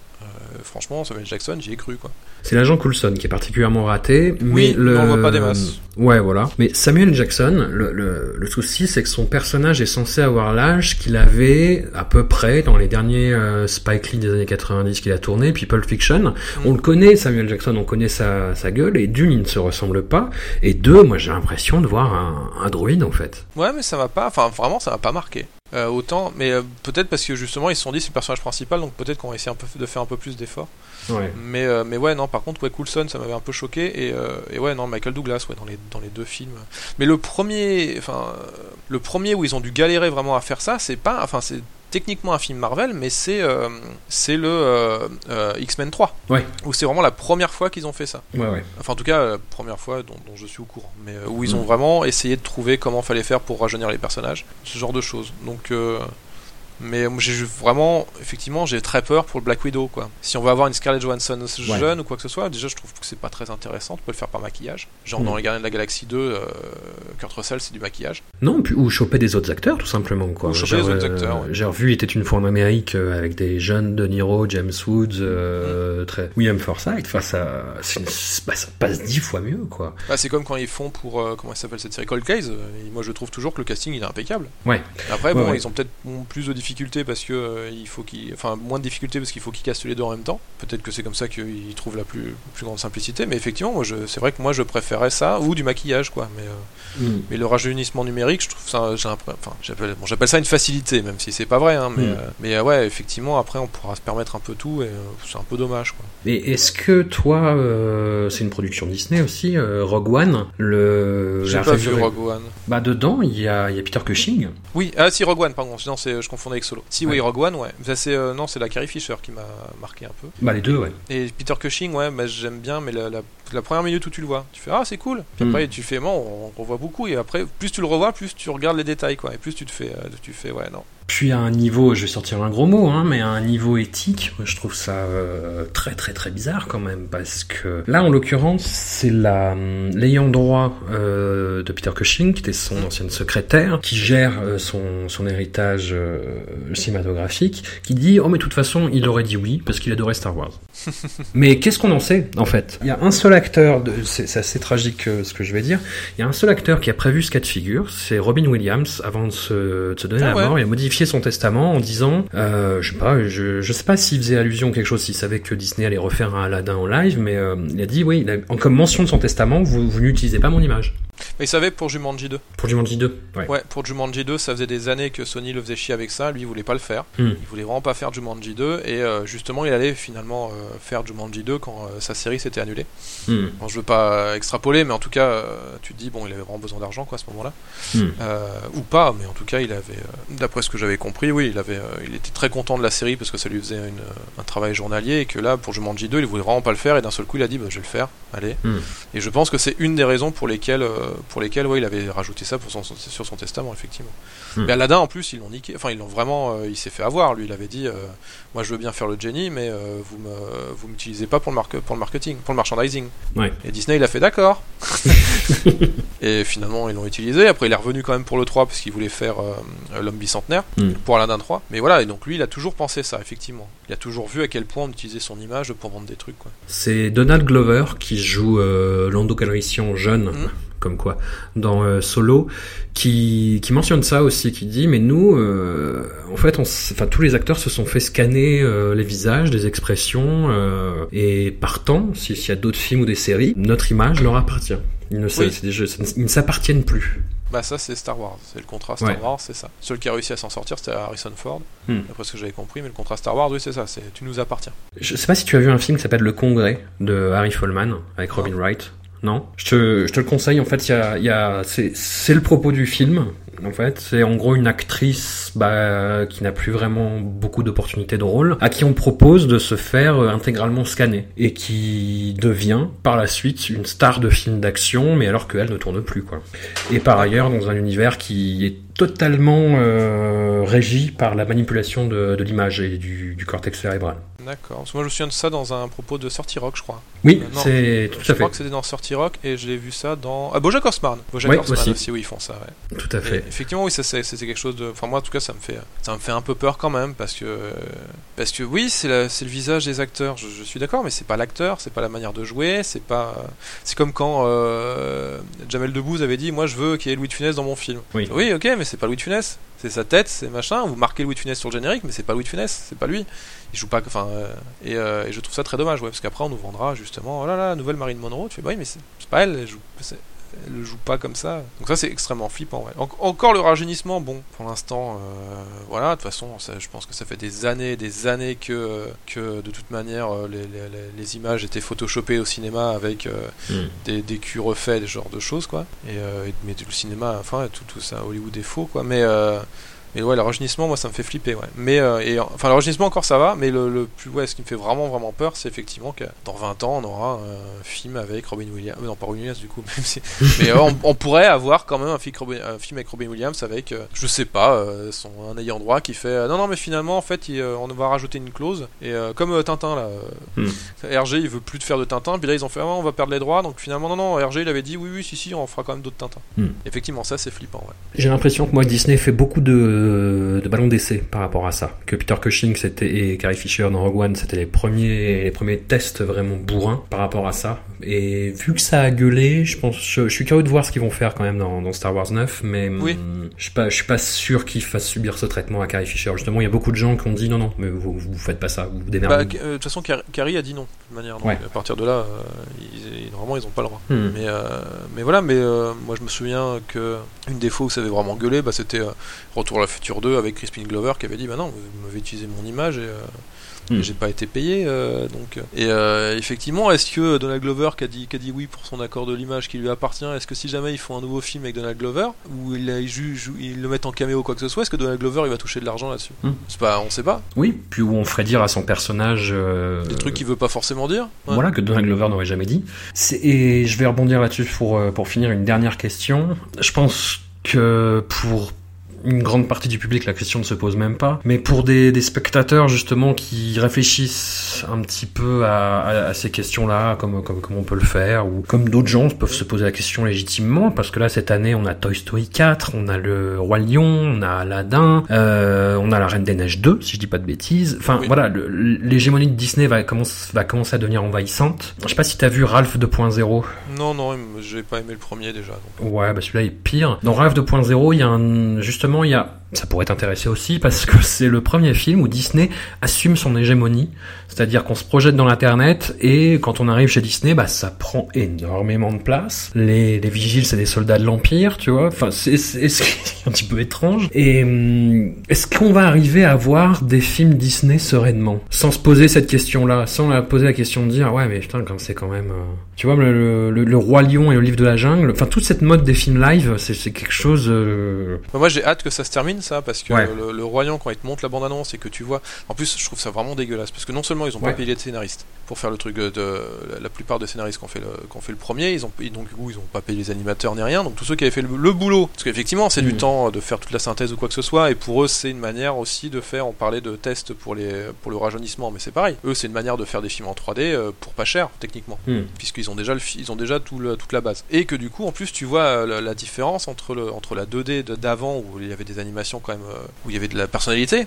Speaker 2: franchement Samuel Jackson j'y ai cru quoi
Speaker 1: C'est l'agent Coulson qui est particulièrement raté. Mais
Speaker 2: Oui,
Speaker 1: le...
Speaker 2: on le voit pas des masses.
Speaker 1: Ouais, voilà. Mais Samuel Jackson, le, le, le souci, c'est que son personnage est censé avoir l'âge qu'il avait à peu près dans les derniers euh, Spike Lee des années 90 qu'il a tourné, puis Pulp Fiction. On le connaît, Samuel Jackson, on connaît sa, sa gueule, et d'une, il ne se ressemble pas, et deux, moi j'ai l'impression de voir un, un droïde en fait.
Speaker 2: Ouais, mais ça m'a pas, enfin vraiment, ça m'a pas marqué. Euh, autant, mais euh, peut-être parce que justement ils se sont dit c'est le personnage principal, donc peut-être qu'on va essayer un peu de faire un peu plus d'efforts.
Speaker 1: Ouais.
Speaker 2: Mais euh, mais ouais, non, par contre, ouais, Coulson, ça m'avait un peu choqué et, et ouais, non, Michael Douglas, ouais, dans les dans les deux films. Mais le premier, enfin, le premier où ils ont dû galérer vraiment à faire ça, c'est pas, enfin, c'est techniquement un film Marvel, mais c'est euh, c'est le euh, euh, X-Men 3.
Speaker 1: Ouais.
Speaker 2: Où c'est vraiment la première fois qu'ils ont fait ça.
Speaker 1: Ouais, ouais.
Speaker 2: Enfin, en tout cas, la première fois dont, dont je suis au courant. Mais où ils
Speaker 1: Mm.
Speaker 2: ont vraiment essayé de trouver comment fallait faire pour rajeunir les personnages. Ce genre de choses. Donc, euh, mais j'ai vraiment, effectivement, j'ai très peur pour le Black Widow, quoi. Si on veut avoir une Scarlett Johansson
Speaker 1: Ouais.
Speaker 2: jeune ou quoi que ce soit, déjà, je trouve que c'est pas très intéressant. Tu peux le faire par maquillage. Genre
Speaker 1: Mm.
Speaker 2: dans Les Gardiens de la Galaxie 2, euh, Kurt Russell, c'est du maquillage.
Speaker 1: Non, puis, ou choper des autres acteurs, tout simplement. Quoi.
Speaker 2: Ou choper
Speaker 1: Genre,
Speaker 2: des autres
Speaker 1: euh,
Speaker 2: acteurs.
Speaker 1: J'ai revu, il était une fois en Amérique euh, avec des jeunes De Niro, James Woods, euh, très... William Forsythe. Enfin, ça, c'est une- bah, ça passe dix fois mieux, quoi.
Speaker 2: Bah, c'est comme quand ils font pour, euh, comment s'appelle cette série Cold Case. et moi, je trouve toujours que le casting il est impeccable.
Speaker 1: Ouais.
Speaker 2: Après,
Speaker 1: Ouais,
Speaker 2: bon,
Speaker 1: ouais.
Speaker 2: ils ont peut-être bon, plus de difficultés parce que euh, il faut qu'ils, enfin, moins de difficultés parce qu'il faut qu'ils cassent les deux en même temps. Peut-être que c'est comme ça qu'ils trouvent la plus, plus grande simplicité. Mais effectivement, moi, je, c'est vrai que moi, je préférais ça ou du maquillage, quoi. Mais, euh, mais le rajeunissement numérique, je trouve ça, j'ai enfin, j'appelle, bon, j'appelle ça une facilité, même si c'est pas vrai. Hein, mais,
Speaker 1: Mm.
Speaker 2: euh, mais ouais, effectivement, après, on pourra se permettre un peu tout et c'est un peu dommage, quoi.
Speaker 1: Et est-ce que toi, c'est une production Disney aussi, Rogue One, le
Speaker 2: J'ai pas vu Rogue One.
Speaker 1: Bah dedans, il y a, il y a Peter Cushing.
Speaker 2: Oui, ah si Rogue One, pardon. Non, c'est, je confondais avec Solo. Si oui, Rogue One, ouais. Ça, c'est, euh, non, c'est la Carrie Fisher qui m'a marqué un peu.
Speaker 1: Bah les deux, ouais.
Speaker 2: Et Peter Cushing, ouais, bah, j'aime bien, mais la, la, la première minute où tu le vois, tu fais ah c'est cool. Puis
Speaker 1: Mm.
Speaker 2: après tu fais bon, on revoit beaucoup et après plus tu le revois, plus tu regardes les détails quoi, et plus tu te fais, euh, tu fais ouais non.
Speaker 1: Puis à un niveau, je vais sortir un gros mot, hein, mais à un niveau éthique, je trouve ça euh, très très très bizarre quand même, parce que là, en l'occurrence, c'est la hum, l'ayant droit euh, de Peter Cushing, qui était son ancienne secrétaire, qui gère euh, son, son héritage cinématographique, qui dit oh mais de toute façon, il aurait dit oui parce qu'il adorait Star Wars. [LAUGHS] mais qu'est-ce qu'on en sait en fait? Il y a un seul acteur, de- c'est assez tragique ce que je vais dire. Il y a un seul acteur qui a prévu ce cas de figure, c'est Robin Williams, avant de se, de se donner
Speaker 2: Ah
Speaker 1: la
Speaker 2: ouais.
Speaker 1: mort. Il son testament en disant, euh, je sais pas, je, je sais pas s'il faisait allusion à quelque chose, s'il savait que Disney allait refaire un Aladdin en live, mais euh, il a dit, oui, il a- comme mention de son testament, vous n'utilisez pas mon image.
Speaker 2: Mais il savait pour Jumanji 2.
Speaker 1: Pour Jumanji 2. Ouais.
Speaker 2: Ouais, pour Jumanji 2, ça faisait des années que Sony le faisait chier avec ça, lui il voulait pas le faire.
Speaker 1: Hmm.
Speaker 2: Il voulait vraiment pas faire Jumanji 2 et euh, justement il allait finalement euh, faire Jumanji 2 quand euh, sa série s'était annulée.
Speaker 1: Hmm.
Speaker 2: Bon, je veux pas extrapoler, mais en tout cas, euh, tu te dis, bon, il avait vraiment besoin d'argent, quoi, à ce moment-là.
Speaker 1: Hmm.
Speaker 2: Ou pas, mais en tout cas, il avait, d'après ce que j'avais compris, oui, il avait, il était très content de la série parce que ça lui faisait une, un travail journalier et que là, pour Jumanji 2, il voulait vraiment pas le faire et d'un seul coup, il a dit, bah, je vais le faire, allez.
Speaker 1: Hmm.
Speaker 2: Et je pense que c'est une des raisons pour lesquelles, pour lesquelles, ouais, il avait rajouté ça pour son, sur son testament, effectivement.
Speaker 1: Hmm.
Speaker 2: Mais Aladdin, en plus, ils l'ont niqué, enfin, ils l'ont vraiment, euh, il s'est fait avoir, lui, il avait dit, euh, moi, je veux bien faire le Jenny, mais euh, vous me, vous m'utilisez pas pour le, marque- pour le marketing, pour le merchandising.
Speaker 1: Ouais.
Speaker 2: Et Disney, il a fait d'accord. [LAUGHS] et finalement, ils l'ont utilisé. Après, il est revenu quand même pour le 3 parce qu'il voulait faire l'homme bicentenaire
Speaker 1: Mm.
Speaker 2: pour Aladdin 3. Mais voilà, et donc lui, il a toujours pensé ça, effectivement. Il a toujours vu à quel point on utilisait son image pour vendre des trucs.
Speaker 1: C'est Donald Glover qui joue Lando Calrissian jeune,
Speaker 2: Mhm.
Speaker 1: Comme quoi, dans euh, Solo, qui, qui mentionne ça aussi, qui dit mais nous, euh, en fait, on, enfin tous les acteurs se sont fait scanner euh, les visages, des expressions, et partant, si- s'il y a d'autres films ou des séries, notre image leur appartient. Ils ne,
Speaker 2: Oui.
Speaker 1: s'appartiennent plus.
Speaker 2: Bah ça c'est Star Wars, c'est le contrat Star
Speaker 1: Ouais.
Speaker 2: Wars, c'est ça. Seul qui a réussi à s'en sortir c'était Harrison Ford,
Speaker 1: Hmm.
Speaker 2: d'après ce que j'avais compris, mais le contrat Star Wars, oui c'est ça, c'est tu nous appartiens.
Speaker 1: Je sais pas si tu as vu un film qui s'appelle Le Congrès de Harry Folman avec Robin Wright. Non je te, je te le conseille. En fait, y a, y a, c'est, c'est le propos du film. En fait, c'est en gros une actrice bah, qui n'a plus vraiment beaucoup d'opportunités de rôle, à qui on propose de se faire euh, intégralement scanner et qui devient par la suite une star de film d'action, mais alors qu'elle ne tourne plus quoi. Et par ailleurs, dans un univers qui est totalement euh, régi par la manipulation de, de l'image et du, du cortex cérébral.
Speaker 2: D'accord. Parce que moi je me souviens de ça dans un propos de Sortie Rock, je crois.
Speaker 1: Oui,
Speaker 2: Euh,
Speaker 1: c'est tout
Speaker 2: Je
Speaker 1: à
Speaker 2: crois
Speaker 1: fait.
Speaker 2: que c'était dans Sortie Rock et je l'ai vu ça dans. Ah, Bojack Horseman. Bojack
Speaker 1: Oui,
Speaker 2: Horseman
Speaker 1: aussi.
Speaker 2: aussi, oui, ils font ça, ouais.
Speaker 1: Tout à
Speaker 2: Et
Speaker 1: fait.
Speaker 2: effectivement, oui, c'est quelque chose de. Enfin, moi, en tout cas, ça me fait, ça me fait un peu peur quand même parce que, parce que oui, c'est le visage des acteurs. Je, je suis d'accord, mais c'est pas l'acteur, c'est pas la manière de jouer, c'est pas. C'est comme quand euh, Jamel Debbouze avait dit, moi, je veux qu'il y ait Louis de Funès dans mon film.
Speaker 1: Oui.
Speaker 2: Oui, ok, mais c'est pas Louis de Funès. C'est sa tête, c'est machin. Vous marquez Louis de Funès sur le générique, mais c'est pas Louis de Funès, c'est pas lui. Il joue pas. Enfin, euh, et, euh, et je trouve ça très dommage, ouais, parce qu'après, on nous vendra justement, oh là là, nouvelle Marine Monroe. Tu fais, bah oui, mais c'est pas elle, elle joue. Elle le joue pas comme ça. Donc ça c'est extrêmement flippant. Ouais. En- encore le rajeunissement, bon, pour l'instant, euh, voilà, de toute façon, ça- je pense que ça fait des années, des années que, que de toute manière, euh, les, les- les- les images étaient photoshopées au cinéma avec euh,
Speaker 1: Mm.
Speaker 2: des, des culs refaits, des genres de choses, quoi. Et, euh, mais le cinéma, enfin, tout, tout ça, Hollywood est faux, quoi. Mais mais ouais, le rajeunissement, moi, ça me fait flipper, ouais. Mais, euh, et, enfin, le rajeunissement, encore, ça va, mais le, le plus, ouais, ce qui me fait vraiment, vraiment peur, c'est effectivement que dans 20 ans, on aura un film avec Robin Williams. euh, Non, pas Robin Williams, du coup, [LAUGHS] même si. Mais euh, on, on pourrait avoir quand même un film, Robin- un film avec Robin Williams avec, euh, je sais pas, euh, son, un ayant droit qui fait euh, Non, non, mais finalement, en fait, il, euh, on va rajouter une clause. Et euh, comme euh, Tintin, là. euh, RG, il veut plus de faire de Tintin. Puis là, ils ont fait Ah, on va perdre les droits. Donc finalement, non, non, RG, il avait dit Oui, oui, si, si, on fera quand même d'autres Tintins.
Speaker 1: Hmm.
Speaker 2: Effectivement, ça, c'est flippant, ouais.
Speaker 1: J'ai l'impression que moi Disney fait beaucoup de, de ballons d'essai par rapport à ça. Que Peter Cushing et Carrie Fisher dans Rogue One c'était les premiers les premiers tests vraiment bourrins par rapport à ça. Et vu que ça a gueulé, je pense je, je suis curieux de voir ce qu'ils vont faire quand même dans, dans Star Wars 9, mais
Speaker 2: Oui.
Speaker 1: hum, je suis pas je suis pas sûr qu'ils fassent subir ce traitement à Carrie Fisher. Justement, il y a beaucoup de gens qui ont dit non non, mais vous vous faites pas ça, vous vous démerdez.
Speaker 2: Bah, euh, de toute façon, Car- Carrie a dit non, de manière. Donc,
Speaker 1: Ouais.
Speaker 2: à partir de là, euh, ils- normalement, ils ont pas le droit.
Speaker 1: Hmm.
Speaker 2: Mais, euh, mais voilà, mais moi, je me souviens que une des fois où ça avait vraiment gueulé, bah, c'était Retour à la Future 2 avec Crispin Glover qui avait dit Bah non, vous m'avez utilisé mon image et.
Speaker 1: Hmm.
Speaker 2: J'ai pas été payé, euh, donc. euh. Et euh, effectivement, est-ce que Donald Glover qui a dit, qui a dit oui pour son accord de l'image qui lui appartient, est-ce que si jamais ils font un nouveau film avec Donald Glover, ou ils, le mettent en caméo ou quoi que ce soit, est-ce que Donald Glover il va toucher de l'argent là-dessus? C'est pas, on sait pas.
Speaker 1: Oui, puis où on ferait dire à son personnage euh,
Speaker 2: Des trucs qu'il veut pas forcément dire. Ouais.
Speaker 1: Voilà, que Donald Glover n'aurait jamais dit. Et je vais rebondir là-dessus pour, euh, pour finir une dernière question. Je pense que pour une grande partie du public, la question ne se pose même pas. Mais pour des, des spectateurs, justement, qui réfléchissent un petit peu à, à- à ces questions-là, comme, comme, comme on peut le faire, ou comme d'autres gens peuvent se poser la question légitimement, parce que là, cette année, on a Toy Story 4, on a le Roi Lion, on a Aladdin, euh, on a la Reine des Neiges 2, si je dis pas de bêtises. Enfin,
Speaker 2: Oui.
Speaker 1: voilà, l'hégémonie de Disney va, commence, va commencer à devenir envahissante. Je sais pas si t'as vu Ralph 2.0.
Speaker 2: Non, non, j'ai pas aimé le premier déjà. Donc.
Speaker 1: Ouais, bah celui-là est pire. Dans Ralph 2.0, il y a un, justement, il y a, ça pourrait t'intéresser aussi parce que c'est le premier film où Disney assume son hégémonie. C'est-à-dire qu'on se projette dans l'internet et quand on arrive chez Disney, bah ça prend énormément de place. Les, les vigiles, c'est des soldats de l'Empire, tu vois. Enfin, c'est, [LAUGHS] un petit peu étrange. Et hum, est-ce qu'on va arriver à voir des films Disney sereinement? Sans se poser cette question-là, sans la poser la question de dire, ouais, mais putain, quand c'est quand même... euh, Tu vois, le, le, Roi Lion et le Livre de la Jungle, enfin toute cette mode des films live, c'est, quelque chose... euh,
Speaker 2: moi j'ai hâte que ça se termine ça parce que
Speaker 1: Ouais.
Speaker 2: le, le Royan quand il te montre la bande annonce et que tu vois en plus je trouve ça vraiment dégueulasse parce que non seulement ils ont
Speaker 1: Ouais.
Speaker 2: pas payé de scénaristes pour faire le truc de, de- la, plupart des scénaristes qui ont fait le, fait le premier ils ont donc du coup ils ont pas payé les animateurs ni rien donc tous ceux qui avaient fait le, le boulot parce qu'effectivement c'est du
Speaker 1: Mhm.
Speaker 2: temps de faire toute la synthèse ou quoi que ce soit et pour eux c'est une manière aussi de faire on parlait de tests pour les pour le rajeunissement mais c'est pareil eux c'est une manière de faire des films en 3D euh, pour pas cher techniquement
Speaker 1: hmm.
Speaker 2: puisqu'ils ont déjà le ils ont déjà tout le- toute la base et que du coup en plus tu vois euh, la, la différence entre le entre la 2D de- d'avant où il y avait des animations quand même euh, où il y avait de la personnalité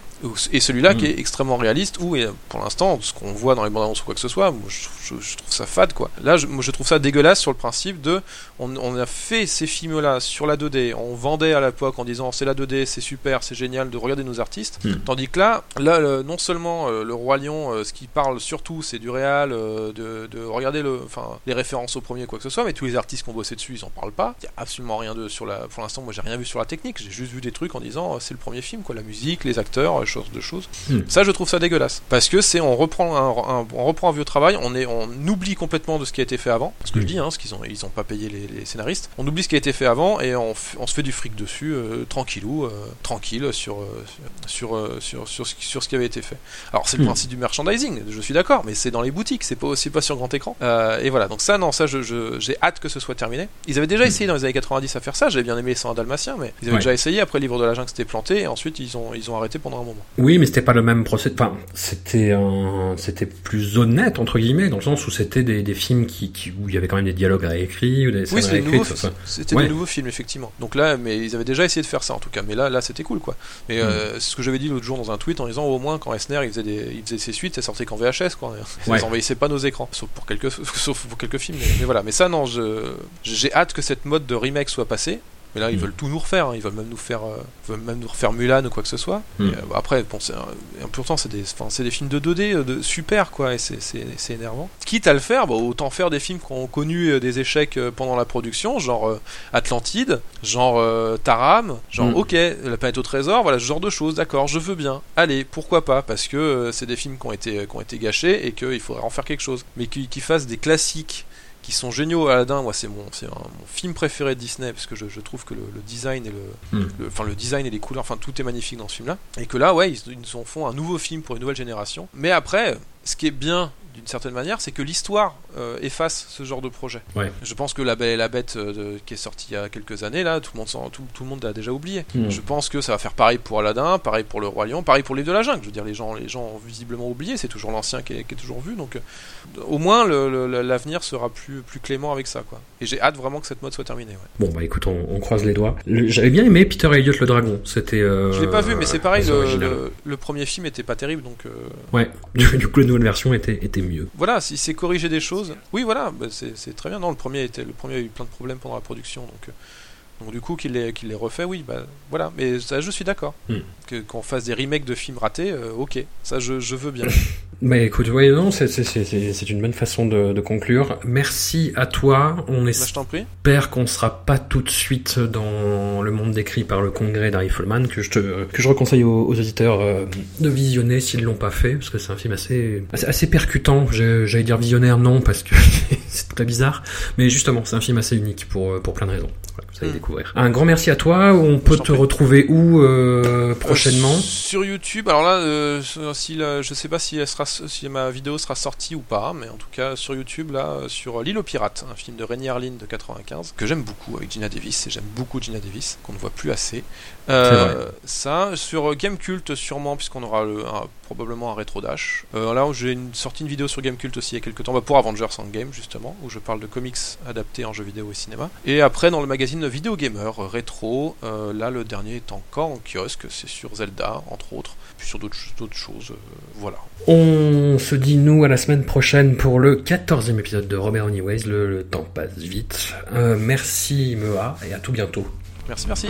Speaker 2: et celui-là
Speaker 1: Mm.
Speaker 2: qui est extrêmement réaliste où et, pour l'instant ce qu'on voit dans les bandes annonces ou quoi que ce soit soit, moi, je, je- je trouve ça fade quoi. Là, je, moi, je trouve ça dégueulasse sur le principe de, on, on a fait ces films-là sur la 2D, on vendait à l'époque en disant c'est la 2D, c'est super, c'est génial de regarder nos artistes,
Speaker 1: Hmm.
Speaker 2: tandis que là, là, le- non seulement euh, le roi lion, euh, ce qui parle surtout, c'est du réal, euh, de, de regarder le, enfin, les références au premier quoi que ce soit, mais tous les artistes qui ont bossé dessus, ils en parlent pas. Il y a absolument rien de sur la, pour l'instant, moi j'ai rien vu sur la technique, j'ai juste vu des trucs en disant c'est le premier film quoi, la musique, les acteurs, choses de choses.
Speaker 1: Hmm.
Speaker 2: Ça, je trouve ça dégueulasse. Parce que c'est, on reprend un, un- on reprend un vieux travail, on est, on oublie complètement de ce qui a été fait avant. Ce que je
Speaker 1: Mm.
Speaker 2: dis, hein, ce qu'ils ont, ils ont pas payé les, les scénaristes. On oublie ce qui a été fait avant et on, se fait du fric dessus, euh, tranquillou, euh, tranquille sur, euh, sur, euh, sur, sur, ce qui- sur ce qui avait été fait. Alors c'est le
Speaker 1: Mm.
Speaker 2: principe du merchandising, je suis d'accord, mais c'est dans les boutiques, c'est pas aussi pas sur grand écran. Et voilà, donc ça, non, ça, je, je- j'ai hâte que ce soit terminé. Ils avaient déjà
Speaker 1: Mm.
Speaker 2: essayé dans les années 90 à faire ça. J'avais bien aimé les 100 Dalmatiens, mais ils avaient
Speaker 1: Ouais.
Speaker 2: déjà essayé. Après, le livre de la jungle s'était planté et ensuite ils ont, ils ont arrêté pendant un moment.
Speaker 1: Oui, mais c'était pas le même procédé. Enfin, c'était un, c'était plus honnête entre guillemets, dans le sens où c'était des, des films qui, qui, où il y avait quand même des dialogues réécrits ou des
Speaker 2: Oui, c'était des nouveaux,
Speaker 1: ça, ça.
Speaker 2: c'était
Speaker 1: Ouais.
Speaker 2: des nouveaux films effectivement. Donc là, mais ils avaient déjà essayé de faire ça en tout cas. Mais là, là, c'était cool quoi. Mais
Speaker 1: Mm.
Speaker 2: euh, c'est ce que j'avais dit l'autre jour dans un tweet en disant au moins quand Esner il faisait des, il faisait ses suites, ça sortait qu'en VHS quoi. [LAUGHS] Ils
Speaker 1: Ouais.
Speaker 2: envahissaient pas nos écrans, sauf pour quelques, [LAUGHS] sauf pour quelques films. Mais, mais voilà. Mais ça non, je, j'ai hâte que cette mode de remake soit passée. Mais là, ils
Speaker 1: Mm.
Speaker 2: veulent tout nous refaire. hein. Ils veulent même nous faire, euh, veulent même nous refaire Mulan ou quoi que ce soit.
Speaker 1: Mm.
Speaker 2: Et, euh, après, bon, un- pourtant, c'est des, c'est des films de 2D, euh, de super quoi. Et c'est, énervant. Quitte à le faire, bah, autant faire des films qui ont connu des échecs pendant la production, genre euh, Atlantide, genre Taram, genre
Speaker 1: Mm.
Speaker 2: ok, la planète au trésor, voilà ce genre de choses. D'accord, je veux bien. Allez, pourquoi pas Parce que c'est des films qui ont été, qui ont été gâchés et qu'il faudrait en faire quelque chose. Mais qui, qui fassent des classiques qui sont géniaux. Aladdin, moi, c'est mon, c'est un- mon film préféré de Disney parce que je, je trouve que le, le design et le,
Speaker 1: Mm.
Speaker 2: le- enfin le design et les couleurs, enfin tout est magnifique dans ce film-là. Et que là, ouais, ils, ils en font un nouveau film pour une nouvelle génération. Mais après, ce qui est bien d'une certaine manière, c'est que l'histoire euh, efface ce genre de projet.
Speaker 1: Ouais.
Speaker 2: Je pense que La Belle et la Bête euh, qui est sortie il y a quelques années, là, tout le monde, tout, tout le monde l'a déjà oublié.
Speaker 1: Mm.
Speaker 2: Je pense que ça va faire pareil pour Aladdin, pareil pour Le Roi Lion, pareil pour Les de la Jungle. Je veux dire, les gens, les gens ont visiblement oublié, c'est toujours l'ancien qui est, qui est toujours vu, donc euh, au moins l'avenir sera plus, plus clément avec ça, quoi. Et j'ai hâte vraiment que cette mode soit terminée. ouais.
Speaker 1: Bon bah écoute, on, on croise les doigts. Le- J'avais bien aimé Peter Elliott le dragon. C'était.
Speaker 2: Je l'ai pas vu, mais c'est pareil, le, le- le premier film était pas terrible, donc
Speaker 1: Ouais. [LAUGHS] Du, du coup, la nouvelle version était, était mieux.
Speaker 2: Voilà, si c'est corriger des choses, oui, voilà, bah, c'est très bien. Non, le premier était, le premier a eu plein de problèmes pendant la production, donc. Donc du coup qu'il les, refait, oui, bah voilà. Mais ça, je suis d'accord.
Speaker 1: Hmm.
Speaker 2: Que qu'on fasse des remakes de films ratés, euh, ok, ça je, je veux bien. [LAUGHS]
Speaker 1: Mais écoute, ouais, non, c'est une bonne façon de, de conclure. Merci à toi. On
Speaker 2: Bah,
Speaker 1: espère qu'on sera pas tout de suite dans le monde décrit par le congrès d'Arifleman, que je te, que je reconseille aux, aux auditeurs euh, de visionner s'ils l'ont pas fait, parce que c'est un film assez, assez, assez percutant. J'allais dire visionnaire, non, parce que [LAUGHS] c'est très bizarre. Mais justement, c'est un film assez unique pour, pour plein de raisons. Voilà, vous allez
Speaker 2: Mm.
Speaker 1: découvrir. Un grand merci à toi. On peut te
Speaker 2: prie.
Speaker 1: retrouver où euh, prochainement
Speaker 2: Euh, Sur YouTube. Alors là, euh, si la- je sais pas si, elle sera, si ma vidéo sera sortie ou pas, mais en tout cas sur YouTube, là, euh, sur L'île aux pirates, un film de René Harlin de 95, que j'aime beaucoup avec Gina Davis, et j'aime beaucoup Gina Davis, qu'on ne voit plus assez. Euh, ça, sur Game Cult sûrement, puisqu'on aura le- un- probablement un rétro dash. Euh, là, j'ai une, sorti une vidéo sur Game Cult aussi il y a quelques temps, bah, pour Avengers Endgame justement, où je parle de comics adaptés en jeux vidéo et cinéma. Et après, dans le magazine Vidéo Gamer euh, rétro, euh, là, le dernier est encore en kiosque, c'est sur Zelda, entre autres, puis sur d'autres d'autres choses. euh, voilà.
Speaker 1: On se dit nous à la semaine prochaine pour le 14e épisode de Robert Anyways. Le, le temps passe vite. Merci Mea et à tout bientôt.
Speaker 2: Merci, merci.